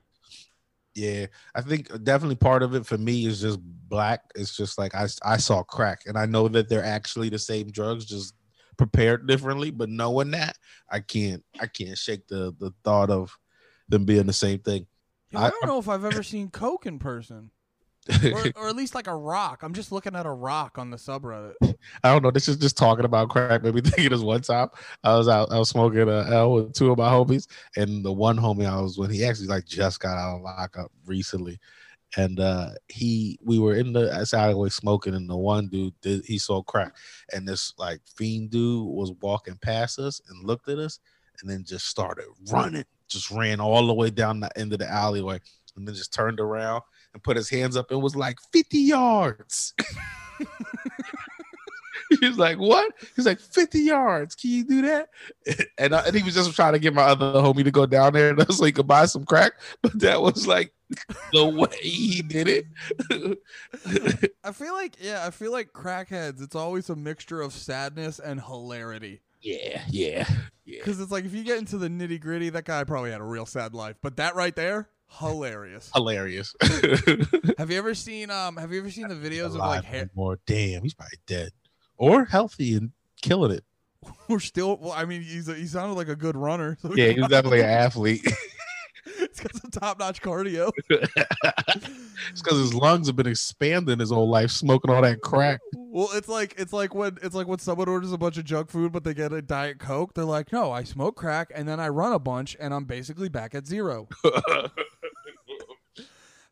Yeah, I think definitely part of it for me is just black. It's just like I I saw crack, and I know that they're actually the same drugs, just prepared differently. But knowing that, I can't I can't shake the the thought of them being the same thing. Yo, I, I- don't know if I've ever seen coke in person, or, or at least like a rock. I'm just looking at a rock on the subreddit. I don't know. This is just talking about crack. Maybe me think of this one time. I was out. I was smoking a L with two of my homies, and the one homie I was with, he actually like just got out of lockup recently, and uh he we were in the alleyway smoking, and the one dude did, he saw crack, and this like fiend dude was walking past us and looked at us, and then just started running, just ran all the way down the end of the alleyway, and then just turned around and put his hands up and was like 50 yards. He's like, what? He's like, 50 yards. Can you do that? And, I, and he was just trying to get my other homie to go down there so he could buy some crack. But that was like the way he did it. I feel like yeah, I feel like crackheads. It's always a mixture of sadness and hilarity. yeah, yeah, yeah. Because it's like if you get into the nitty gritty, that guy probably had a real sad life. But that right there, hilarious. Hilarious. have you ever seen um? Have you ever seen the videos of like hair? more. Damn, he's probably dead or healthy and killing it. We're still. Well, I mean, he's a, he sounded like a good runner. So Yeah, he's definitely an athlete. it's got some top notch cardio. it's because his lungs have been expanding his whole life, smoking all that crack. Well, it's like it's like when it's like when someone orders a bunch of junk food, but they get a diet coke. They're like, "No, I smoke crack, and then I run a bunch, and I'm basically back at zero.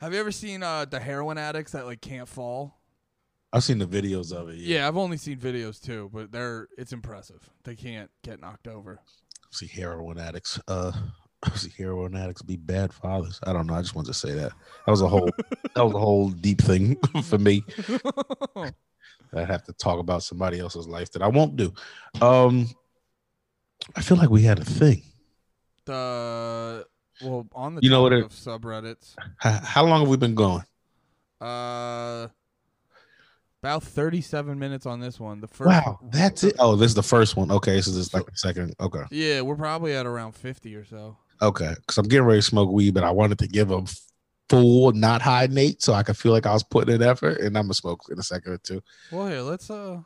Have you ever seen uh, the heroin addicts that like can't fall? I've seen the videos of it. Yeah, I've only seen videos too, but they're it's impressive. They can't get knocked over. see heroin addicts. Uh, see heroin addicts be bad fathers. I don't know. I just wanted to say that. That was a whole. that was a whole deep thing for me. I have to talk about somebody else's life that I won't do. Um, I feel like we had a thing. the well on the You know what it- subreddits. How, how long have we been going? Uh, about thirty-seven minutes on this one. The first. Wow, that's it. Oh, this is the first one. Okay, so this is like the second. Okay, Yeah, we're probably at around fifty or so. okay. Because I'm getting ready to smoke weed, but I wanted to give a full, not high Nate, so I could feel like I was putting in effort, and I'm gonna smoke in a second or two. Well, here let's uh.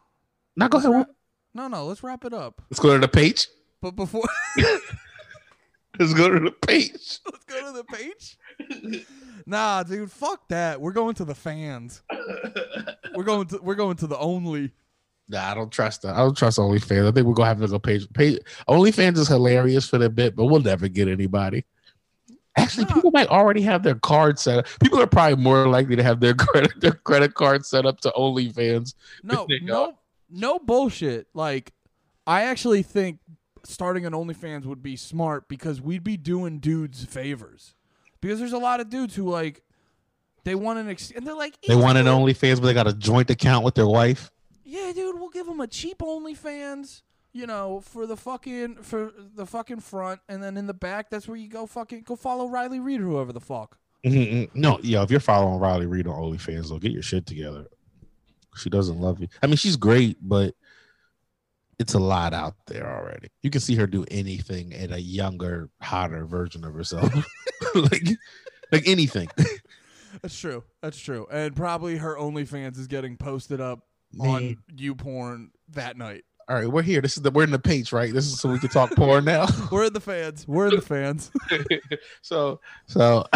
Now go ahead. wrap- no, no, let's wrap it up. Let's go to the page. But before Let's go to the page. let's go to the page. Nah, dude, fuck that. We're going to the fans. We're going to we're going to the only. Nah, I don't trust that. I don't trust OnlyFans. I think we're gonna have to go page. page. OnlyFans is hilarious for the bit, but we'll never get anybody. Actually, Nah. people might already have their card set up. People are probably more likely to have their credit their credit card set up to OnlyFans. No, no, no bullshit. Like, I actually think starting an OnlyFans would be smart because we'd be doing dudes favors. Because there's a lot of dudes who like they want an ex- and they're like They want an "Yeah, OnlyFans, but they got a joint account with their wife. Yeah, dude, we'll give them a cheap OnlyFans. You know, for the fucking for the fucking front, and then in the back, that's where you go fucking go follow Riley Reid, or whoever the fuck. Mhm. No, yo, if you're following Riley Reid on OnlyFans, though, get your shit together. She doesn't love you. I mean, she's great, but it's a lot out there already. You can see her do anything and a younger, hotter version of herself. like, like anything. That's true. That's true. And probably her OnlyFans is getting posted up Man. on YouPorn that night. All right, we're here. This is the we're in the page, right? This is so we can talk porn now. We're in the fans. We're in the fans. so, so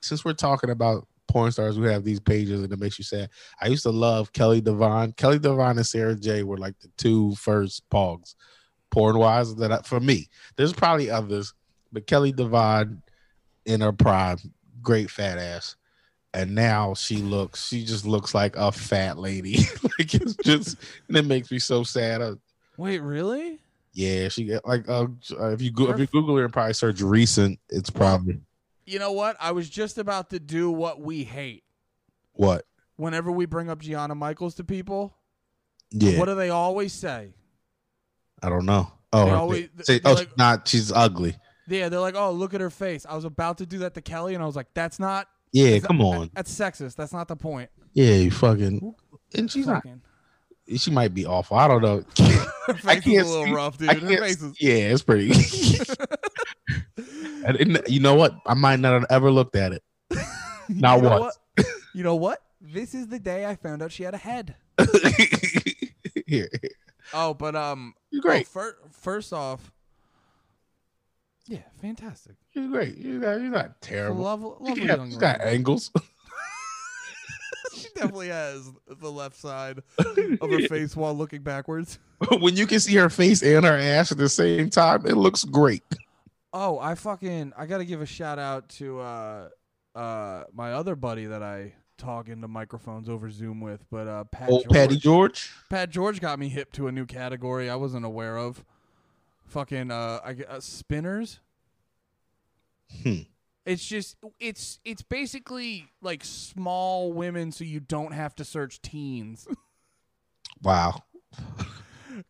since we're talking about porn stars who have these pages and it makes you sad. I used to love Kelly Divine. Kelly Divine and Sara Jay were like the two first pogs, porn wise. That I, for me, there's probably others, but Kelly Divine in her prime, great fat ass. And now she looks, she just looks like a fat lady. like it's just, and it makes me so sad. Uh, Wait, really? yeah, she get like uh, if you go if you Google her and probably search recent, it's probably You know what? I was just about to do what we hate. what? Whenever we bring up Gianna Michaels to people, Yeah, what do they always say? I don't know. Oh, They always- face. Say- oh, like- she's not. She's ugly. Yeah, they're like, "Oh, look at her face." I was about to do that to Kelly, and I was like, "That's not. Yeah, Is that- come on. That's sexist. That's not the point." Yeah, you fucking. And she's not. She might be awful. I don't know. Her face I can't a little see- rough, dude. I Her can't. face is. Yeah, it's pretty. You know what? I might not have ever looked at it. Not you know once. What? You know what? This is the day I found out she had a head. Here, Oh, but um, you're great. oh, fir- first off, yeah, fantastic. You're great. You're not, you're not terrible. You lovely got, young you got angles. she definitely has the left side of her face while looking backwards. when you can see her face and her ass at the same time, it looks great. Oh, I fucking I gotta give a shout out to uh uh my other buddy that I talk into microphones over Zoom with, but uh Pat Old George. Patty George. Pat George got me hip to a new category I wasn't aware of. Fucking uh, I, uh spinners. Hmm. It's just it's it's basically like small women, so you don't have to search teens. Wow.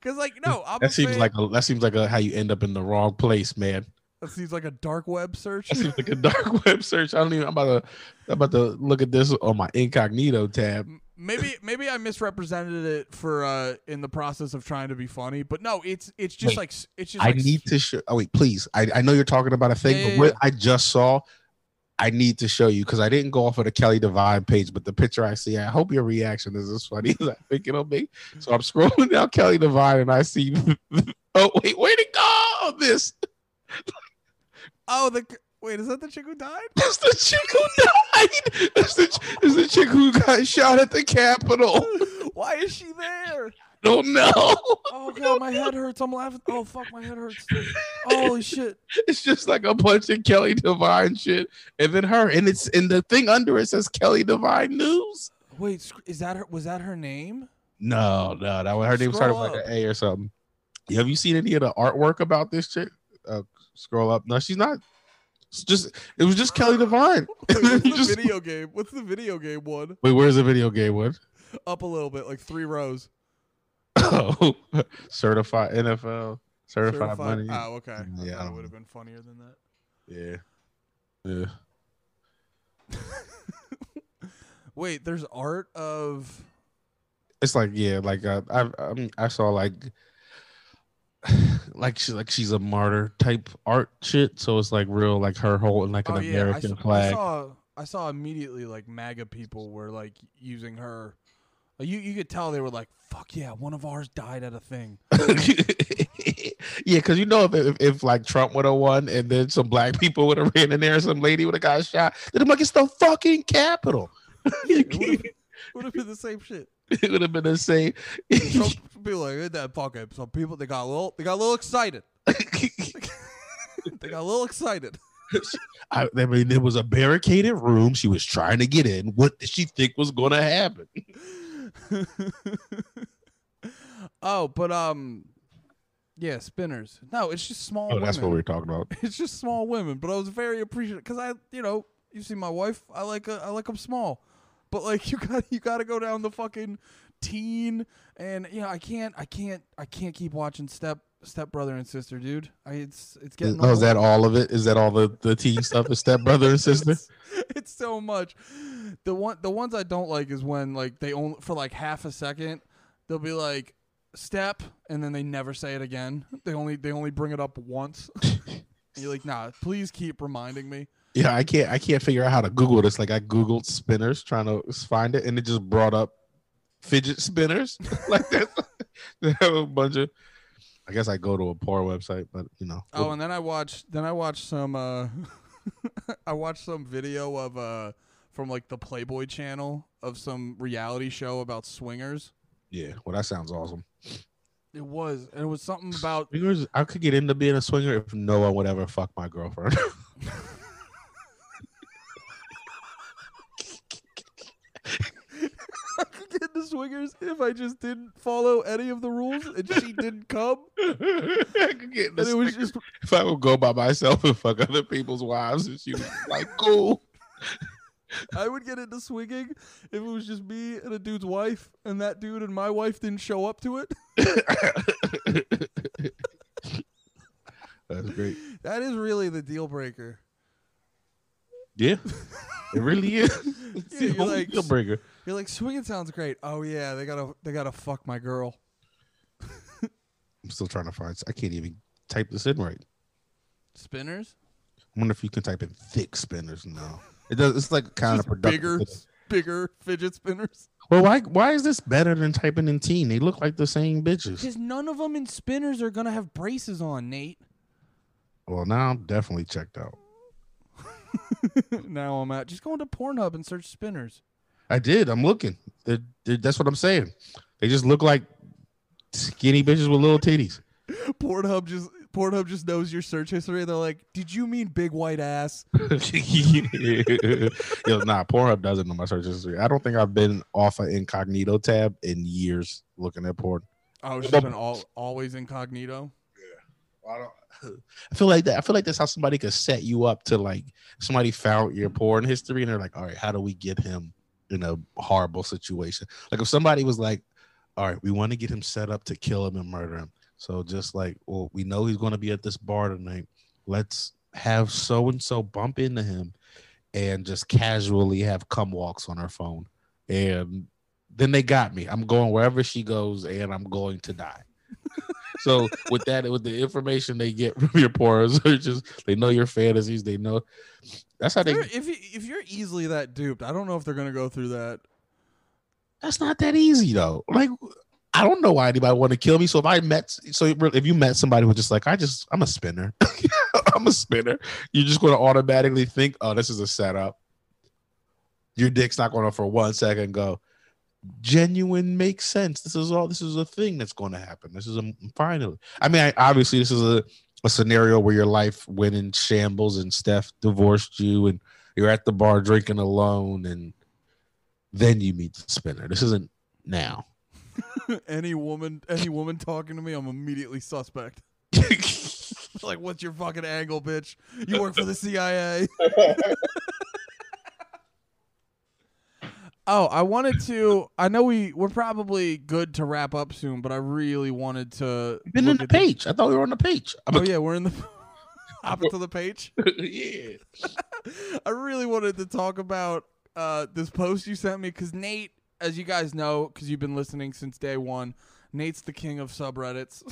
Cause like no, I'm That seems fan- like a, that seems like a, how you end up in the wrong place, man. That seems like a dark web search. That seems like a dark web search. I don't even. I'm about to. I'm about to look at this on my incognito tab. Maybe maybe I misrepresented it for uh in the process of trying to be funny, but no, it's it's just Wait, like it's just I like need to show. Oh wait, please. I, I know you're talking about a thing, Yeah, but what yeah. I just saw, I need to show you because I didn't go off of the Kelly Divine page, but the picture I see, I hope your reaction is as funny as I think it'll be. So I'm scrolling down Kelly Divine and I see. oh wait, where'd it go? This oh the wait is that the chick who died? that's the chick who died. That's the, that's the chick who got shot at the Capitol. Why is she there? Don't know. Oh god, my head hurts. I'm laughing. Oh fuck, my head hurts. Holy shit. It's just like a bunch of Kelly Divine shit, and then her, and it's and the thing under it says Kelly Divine News. Wait, is that her? Was that her name? No, no, that was her name started with like an A or something. Have you seen any of the artwork about this chick? Uh, scroll up. No, she's not. It's just it was just Kelly Divine. Wait, what's the Just- video game? What's the video game one? Wait, where's the video game one? Up a little bit, like three rows. Oh, certified NFL, certified, money. Oh, okay. Yeah, it would have been funnier than that. Yeah, yeah. Wait, there's art of. It's like yeah, like uh, I I, I saw like like she like she's a martyr type art shit. So it's like real like her holding like an oh yeah, American I flag. saw. I saw immediately like MAGA people were like using her. Like, you you could tell they were like, "Fuck yeah, one of ours died at a thing." yeah, because you know if, if if like Trump would have won and then some black people would have ran in there, and some lady would have got shot, then I'm like, it's the fucking. It would've- Would have been the same shit. it would have been the same. Be like, "Ain't that fucking?" Some people they got a little, they got a little excited. They got a little excited. I, I mean, it was a barricaded room. She was trying to get in. What did she think was going to happen? oh, but um, yeah, spinners. No, it's just small Oh, women. that's what we were talking about. it's just small women. But I was very appreciative because I, you know, you see my wife. I like uh, I like them small, but like you got you got to go down the fucking teen, and you know I can't I can't I can't keep watching step step brother and sister, dude. I it's it's getting. Oh, is that all of it? Is that all the the teen stuff? Is step brother and sister? It's, it's so much. The one the ones I don't like is when like they only for like half a second they'll be like step and then they never say it again. They only they only bring it up once. you're like, nah, please keep reminding me. Yeah, I can't. I can't figure out how to Google this. Like I googled spinners, trying to find it, and it just brought up fidget spinners. like that. they have a bunch of. I guess I go to a poor website, but you know. Oh, and then I watched then I watched some uh I watched some video of uh from like the Playboy channel of some reality show about swingers. Yeah, well, that sounds awesome. It was, and it was something about Swingers, I could get into being a swinger if no one would ever fuck my girlfriend. I could get into swingers if I just didn't follow any of the rules and she didn't come. I could get And it was just if I would go by myself and fuck other people's wives, and she was like, "Cool." I would get into swinging if it was just me and a dude's wife, and that dude and my wife didn't show up to it. That's great. That is really the deal breaker. Yeah, it really is. It's Yeah, the only like- deal breaker. You're like swinging sounds great. Oh yeah, they gotta they gotta fuck my girl. I'm still trying to find. I can't even type this in right. Spinners, I wonder if you can type in thick spinners now. It does. It's like kind of Just bigger, bigger fidget spinners. Well, why why is this better than typing in teen? They look like the same bitches. Because none of them in spinners are gonna have braces on, Nate. Well, now I'm definitely checked out. now I'm at. Just go into Pornhub and search spinners. I did. I'm looking. They're, they're- that's what I'm saying. They just look like skinny bitches with little titties. Pornhub just Pornhub just knows your search history. They're like, "Did you mean big white ass?" Yo, nah, Pornhub doesn't know my search history. I don't think I've been off an incognito tab in years looking at porn. Oh, was just been all always incognito. Yeah, I don't. I feel like that. I feel like that's how somebody could set you up to like somebody found your porn history and they're like, all right, how do we get him in a horrible situation? Like if somebody was like, all right, we want to get him set up to kill him and murder him. So just like, well, we know he's going to be at this bar tonight. Let's have so and so bump into him and just casually have come walks on her phone. And then they got me. I'm going wherever she goes and I'm going to die. So with that, with the information they get from your porn searches, they know your fantasies. They know that's how If they. you're, if you if you're easily that duped, I don't know if they're gonna go through that. That's not that easy though. Like I don't know why anybody want to kill me. So if I met, so if you met somebody who just like I just I'm a spinner, I'm a spinner. You're just going to automatically think, oh, this is a setup. Your dick's not going to for one second go. Genuine makes sense. This is all. This is a thing that's going to happen. This is a finally. I mean, I, obviously, this is a a scenario where your life went in shambles and Steph divorced you and you're at the bar drinking alone and then you meet the spinner. This isn't now. any woman any woman talking to me, I'm immediately suspect. like, what's your fucking angle, bitch? You work for the CIA. oh, I wanted to. I know we we're probably good to wrap up soon, but I really wanted to. Been in the page. I thought we were on the page. I'm Oh yeah, we're in the. Hop to the page. yeah. I really wanted to talk about uh, this post you sent me because Nate, as you guys know, because you've been listening since day one, Nate's the king of subreddits.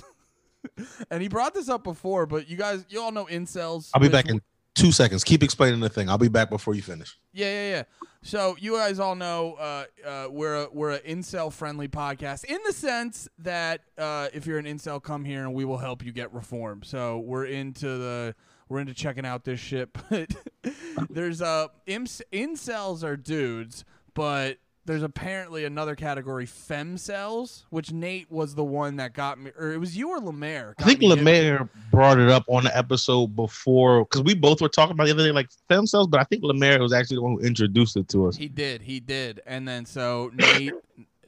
and he brought this up before, but you guys, you all know incels. I'll be which- back in two seconds. Keep explaining the thing. I'll be back before you finish. Yeah, yeah, yeah. So you guys all know uh, uh, we're a, we're an incel friendly podcast in the sense that uh, if you're an incel, come here and we will help you get reform. So we're into the we're into checking out this shit. But there's uh, inc- incels are dudes, but there's apparently another category, femcels, which Nate was the one that got me, or it was you or Lemaire. I think Lemaire brought it up on the episode before because we both were talking about the other day, like femcels, but I think Lemaire was actually the one who introduced it to us. He did, he did, and then so Nate,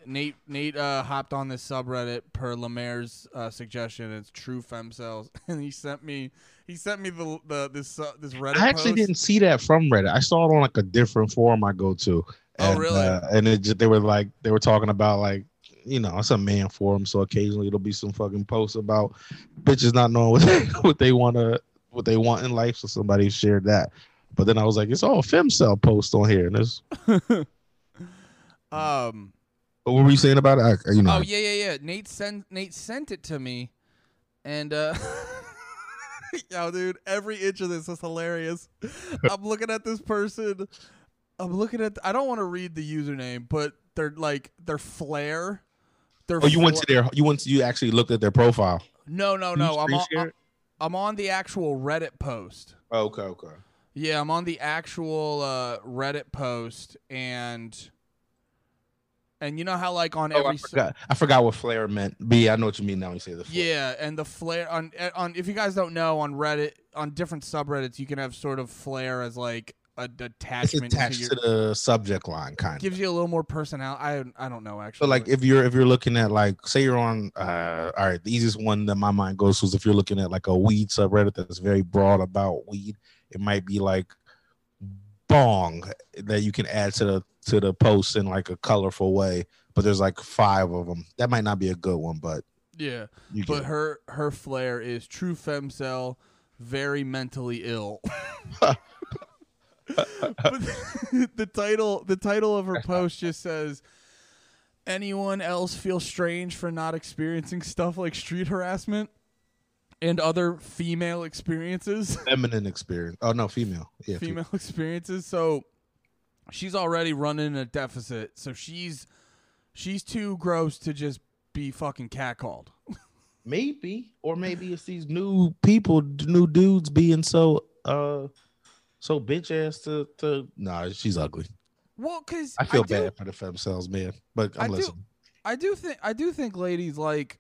Nate, Nate uh, hopped on this subreddit per Lemaire's uh, suggestion. It's true femcels, and he sent me, he sent me the the this uh, this Reddit. I actually post. didn't see that from Reddit. I saw it on like a different forum I go to. Oh, And, really? Uh, and it just, they were like they were talking about like you know it's a man forum, so occasionally it'll be some fucking posts about bitches not knowing what they what they want to what they want in life. So somebody shared that. But then I was like, it's all femcel post on here. And this, Um. But what were you saying about it? I, you know, Oh yeah, yeah, yeah. Nate sent Nate sent it to me, and uh, yo, dude, every inch of this is hilarious. I'm looking at this person. I'm looking at. I don't want to read the username, but they're like their flare. Their oh, you went to their you went to, you actually looked at their profile. No, no, no. I'm on? I'm on the actual Reddit post. Oh, okay, okay. Yeah, I'm on the actual uh, Reddit post, and and you know how like on Oh, every I forgot. I forgot what flare meant. B, I know what you mean now when you say the flare. yeah, and the flare on eh, on if you guys don't know on Reddit on different subreddits you can have sort of flare as like a It's attachment attached to to your the subject line, kind of. gives you a little more personality. I I don't know actually. So like if you're if you're looking at like say you're on uh all right the easiest one that my mind goes to is if you're looking at like a weed subreddit that's very broad about weed it might be like bong that you can add to the to the post in like a colorful way but there's like five of them that might not be a good one but yeah, but her her flair is true femcel, very mentally ill. but the title the title of her post just says anyone else feel strange for not experiencing stuff like street harassment and other female experiences. Feminine experience. Oh no female. Yeah fe- female experiences. So she's already running a deficit. So she's she's too gross to just be fucking catcalled. Maybe. Or maybe it's these new people new dudes being so uh so bitch ass to to nah she's ugly. Well because I feel do, bad for the femcels, man. But I'm I do- listening. I do think I do think ladies like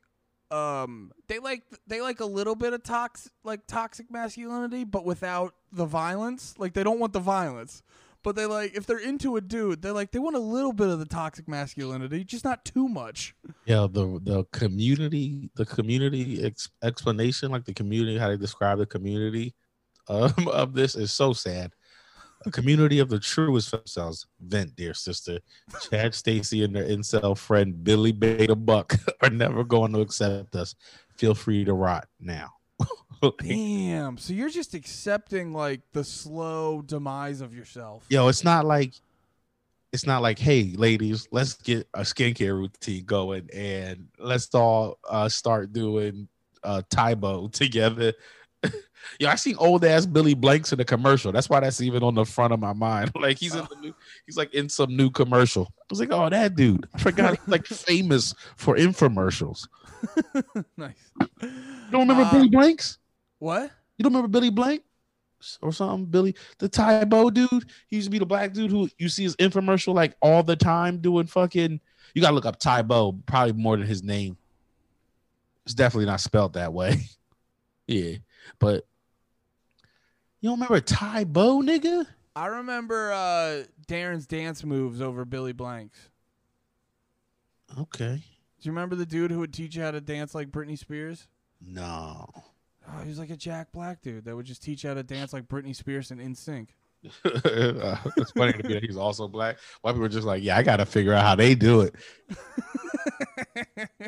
um they like they like a little bit of toxic like toxic masculinity but without the violence like they don't want the violence but they like if they're into a dude they're like they want a little bit of the toxic masculinity just not too much Yeah, the the community, the community ex- explanation, like the community, how they describe the community um, of this is so sad. A community of the truest femcels. Vent, dear sister. Chad Stacy and their incel friend Billy Beta Buck are never going to accept us. Feel free to rot now. damn so you're just accepting like the slow demise of yourself Yo, it's not like it's not like, hey, ladies, let's get a skincare routine going and let's all uh, start doing uh Tae Bo together. Yo, I seen old ass Billy Blanks in the commercial. That's why that's even on the front of my mind. Like he's in the new, he's like in some new commercial. I was like, oh, that dude. I forgot he's like famous for infomercials. nice You don't remember Uh, Billy Blanks? what You don't remember Billy Blank or something? Billy, the Tae Bo dude. He used to be the black dude who you see his infomercial like all the time doing fucking. You gotta look up Tae Bo, probably more than his name. It's definitely not spelled that way. yeah, but you don't remember Tae Bo, nigga? i remember uh darren's dance moves over billy blanks Okay, do you remember the dude who would teach you how to dance like britney spears no. Oh, he was like a Jack Black dude that would just teach you how to dance like Britney Spears and NSYNC. Uh, it's funny to me that he's also black. White people are just like, yeah, I gotta figure out how they do it.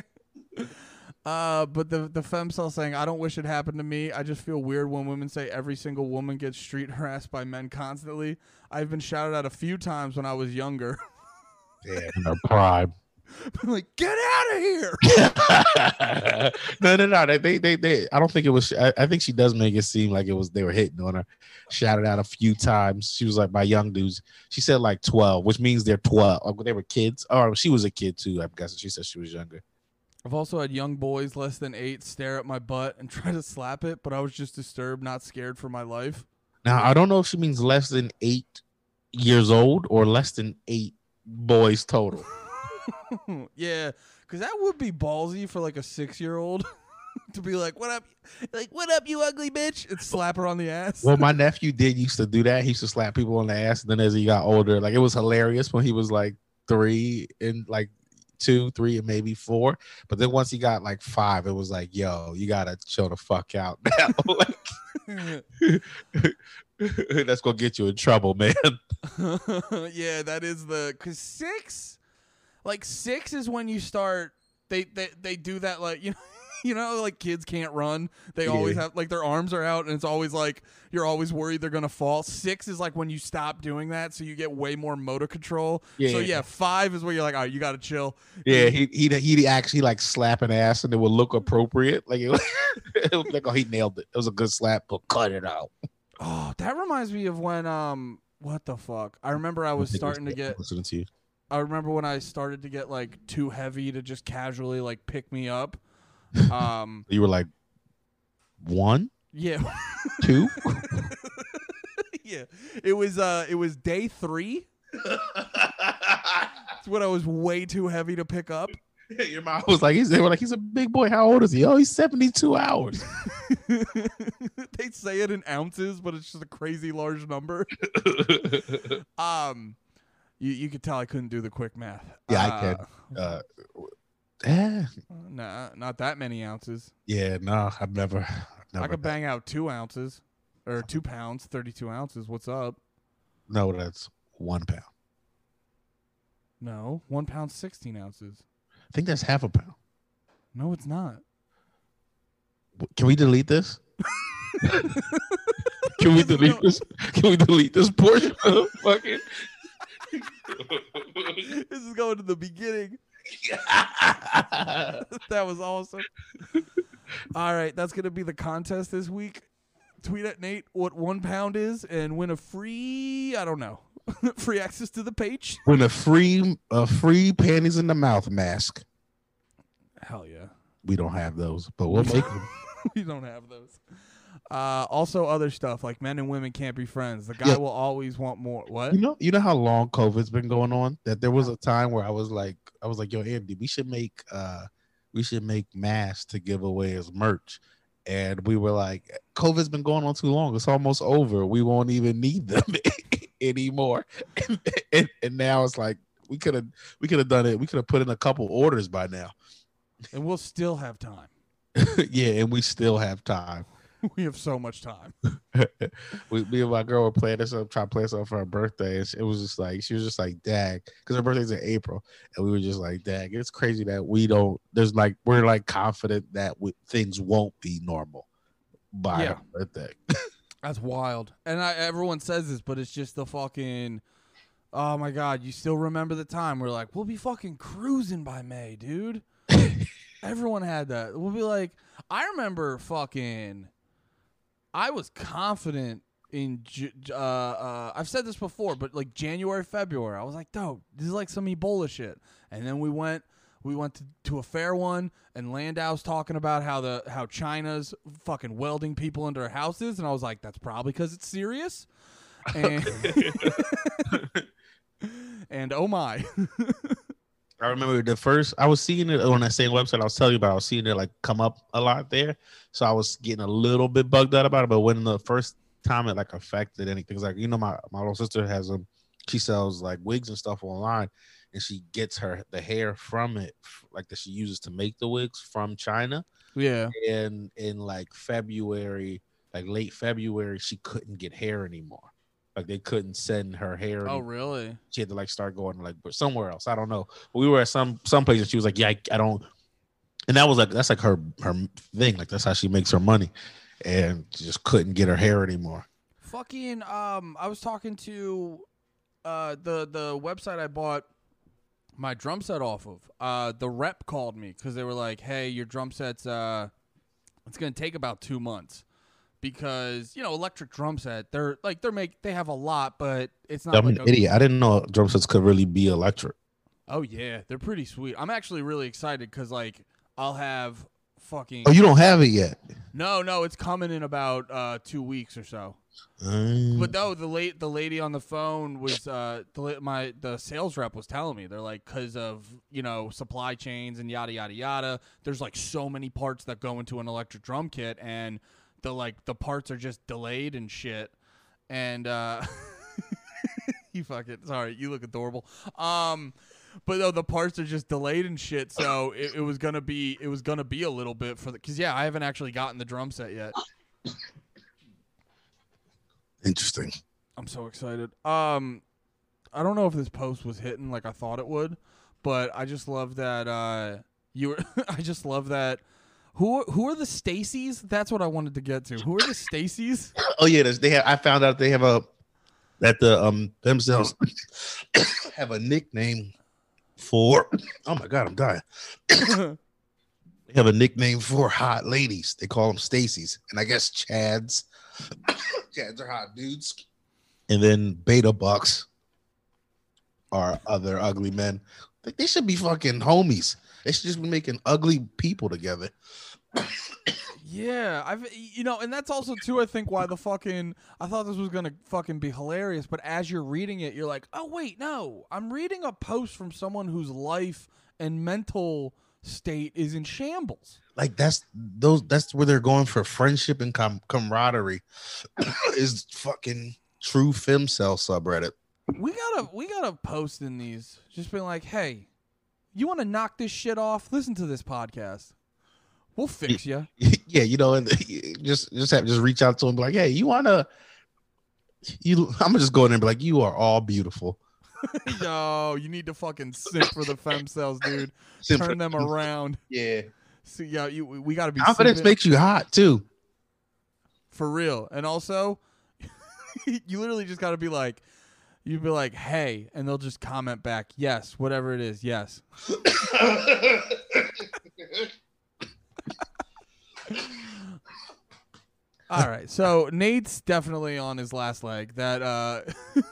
uh, but the the femcel saying, "I don't wish it happened to me. I just feel weird when women say every single woman gets street harassed by men constantly. I've been shouted at a few times when I was younger. Yeah, in their prime. like, get out of here! no, no, no. They, they, they, they, I don't think it was. I, I think she does make it seem like it was they were hitting on her. Shouted out a few times. She was like, "My young dudes." She said like twelve, which means they're twelve. Like they were kids. Oh, she was a kid too. I guess she said she was younger. I've also had young boys less than eight stare at my butt and try to slap it, but I was just disturbed, not scared for my life. Now I don't know if she means less than eight years old or less than eight boys total. yeah, because that would be ballsy for like a six year old to be like, "What up? Like, what up, you ugly bitch?" and slap her on the ass. Well, my nephew did used to do that. He used to slap people on the ass. And then as he got older, like it was hilarious when he was like three and like two, three, and maybe four. But then once he got like five, it was like, yo, you gotta chill the fuck out now. like, that's gonna get you in trouble, man. yeah, that is the because six, like six is when you start. They they they do that like you know. You know, like kids can't run. They always have like their arms are out, and it's always like you're always worried they're gonna fall. Six is like when you stop doing that, so you get way more motor control. Yeah. So Yeah. five is where you're like, all right, you gotta chill. Yeah, he he he actually like slapping ass and it would look appropriate. Like it was, it was like, oh, he nailed it. It was a good slap, but cut it out. Oh, that reminds me of when um, what the fuck? I remember I was it starting to get. listening to you. I remember when I started to get like too heavy to just casually like pick me up. Um, You were like one, yeah, two. yeah. it was uh, it was day three. It's when I was way too heavy to pick up. Your mom was like, he's they were like, he's a big boy. How old is he? Oh, he's 72 hours. they say it in ounces, but it's just a crazy large number. Um, you you could tell I couldn't do the quick math. Yeah, I can. uh, eh, Nah, not that many ounces. yeah, no, I've never. I've never I could bang out two ounces or two pounds, thirty-two ounces. What's up? No, that's one pound. No, one pound, sixteen ounces. I think that's half a pound. No, it's not. Can we delete this? Can we delete this? Can we delete this portion of fucking? this is going to the beginning. that was awesome. All right, that's gonna be the contest this week. Tweet at Nate what one pound is and win a free. I don't know, free access to the page. Win a free, a free panties in the mouth mask. Hell yeah, We don't have those, but we'll make them. we don't have those. Uh, also, other stuff like men and women can't be friends. The guy Yeah. will always want more. What? You know, you know how long COVID's been going on. That there was a time where I was like, I was like, yo, Andy, we should make, uh, we should make masks to give away as merch. And we were like, COVID's been going on too long. It's almost over. We won't even need them anymore. And, and, and now it's like we could have, we could have done it. We could have put in a couple orders by now. And we'll still have time. yeah, and we still have time. we have so much time. we, me and my girl were playing this up, trying to play this up for her birthday. It was just like she was just like, "Dag," because her birthday's in April, and we were just like, "Dag." It's crazy that we don't. There's like we're like confident that we, things won't be normal by Yeah. her birthday. That's wild. And I, everyone says this, but it's just the fucking. Oh my god! You still remember the time we're like, we'll be fucking cruising by May, dude. Everyone had that. We'll be like, I remember fucking. I was confident in. Uh, uh, I've said this before, but like January, February, I was like, dope. This is like some Ebola shit. And then we went. We went to, to a fair one, and Landau's talking about how the how China's fucking welding people into their houses, and I was like, that's probably because it's serious. And, and oh my, I remember the first I was seeing it on that same website I was telling you about. I was seeing it like come up a lot there, so I was getting a little bit bugged out about it. But when the first time it like affected anything, like you know, my my little sister has um, she sells like wigs and stuff online, and she gets her the hair from it, like that she uses to make the wigs from China. yeah, And in like February, like late February, she couldn't get hair anymore. Like they couldn't send her hair. oh really? she had to like start going like somewhere else. I don't know. We were at some some place and she was like, "Yeah, I, I don't." And that was like that's like her her thing. Like that's how she makes her money, and she just couldn't get her hair anymore. Fucking um, I was talking to uh the the website I bought my drum set off of. Uh, the rep called me because they were like, "Hey, your drum set's uh, it's gonna take about two months." Because you know, electric drum set, they're like they're make they have a lot, but it's not I'm like an a, idiot. I didn't know drum sets could really be electric. Oh yeah, they're pretty sweet. I'm actually really excited because like I'll have fucking Oh, you don't have it yet. no no it's coming in about uh two weeks or so. Mm. But no, the late the lady on the phone was uh the my the sales rep was telling me they're like because of you know supply chains and yada yada yada. There's like so many parts that go into an electric drum kit and the like the parts are just delayed and shit. And uh you fucking sorry, you look adorable. Um but though the parts are just delayed and shit. So it, it was gonna be it was gonna be a little bit for the because yeah, I haven't actually gotten the drum set yet. Interesting. I'm so excited. Um, I don't know if this post was hitting like I thought it would, but I just love that uh you were. I just love that. Who who are the Stacys? That's what I wanted to get to. Who are the Stacys? Oh yeah, they have. I found out they have a that the um femcels have a nickname for. Oh my god, I'm dying. They have a nickname for hot ladies. They call them Stacy's, and I guess Chads. Chads are hot dudes, and then Beta Bucks are other ugly men. Like, They should be fucking homies. They should just be making ugly people together. Yeah, I've you know, and that's also too. I think why the fucking I thought this was gonna fucking be hilarious, but as you're reading it, you're like, oh wait, no, I'm reading a post from someone whose life and mental state is in shambles. Like that's those. That's where they're going for friendship and com- camaraderie. is fucking true femcel subreddit. We gotta we gotta post in these, just being like, hey, you want to knock this shit off? Listen to this podcast. We'll fix you. yeah, you know, and just just have just reach out to him, be like, hey, you wanna you I'm gonna just go in and be like, you are all beautiful. Yo, you need to fucking simp for the femcels, dude. Simp Turn them around. Yeah. See, yeah, you we we gotta be Confidence simping makes you hot too. for real. And also, you literally just gotta be like, you'd be like, hey, and they'll just comment back, yes, whatever it is, yes. All right, so Nate's definitely on his last leg. That uh,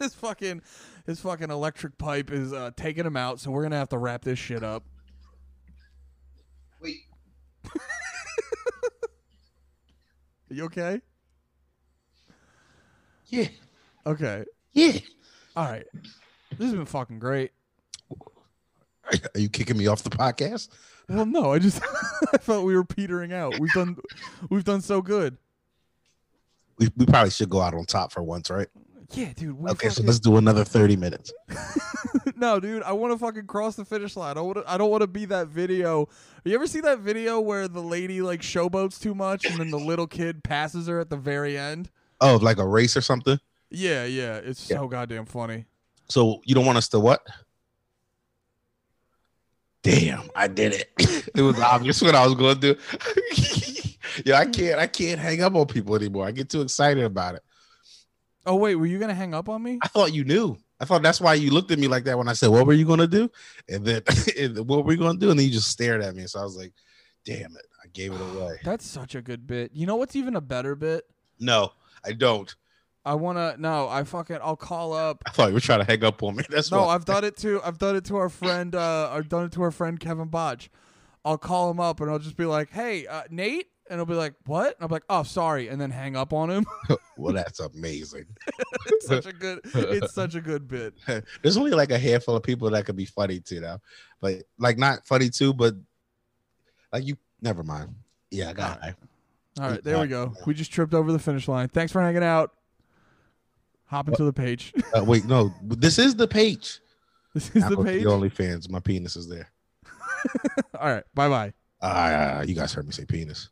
his fucking his fucking electric pipe is uh, taking him out. So we're gonna have to wrap this shit up. Wait. Are you okay? Yeah. Okay. Yeah. All right. This has been fucking great. Are you kicking me off the podcast? Well, no, I just I felt we were petering out. We've done we've done so good. We, we probably should go out on top for once, right? Yeah, dude. We Okay, so let's do another 30 minutes. no, dude. I want to fucking cross the finish line. I want. I don't want to be that video. You ever see that video where the lady like showboats too much and then the little kid passes her at the very end? Oh, like a race or something? Yeah, yeah. It's Yeah. so goddamn funny. So you don't want us to what? Damn, I did it. it was obvious what I was going to do. yeah, I can't. I can't hang up on people anymore. I get too excited about it. Oh wait, were you gonna hang up on me? I thought you knew. I thought that's why you looked at me like that when I said, "What were you going to do?" And then, and what were you going to do? And then you just stared at me. So I was like, "Damn it, I gave it away." That's such a good bit. You know what's even a better bit? No, I don't. I wanna no. I fucking. I'll call up. I thought you were trying to hang up on me. That's No. I've done it to I've done it to our friend uh I've done it to our friend Kevin Botch. I'll call him up and I'll just be like, "Hey, uh, Nate," and he'll be like, "What?" And I'm like, "Oh, sorry," and then hang up on him. well, that's amazing. it's such a good it's such a good bit. There's only like a handful of people that could be funny too now, but like not funny too, but like you. Never mind. Yeah, I got it. All right, there we go. We just tripped over the finish line. Thanks for hanging out. Hop into the page. Uh, wait, no, this is the page. this is the page. The OnlyFans. My penis is there. All right, bye bye. Ah, you guys heard me say penis.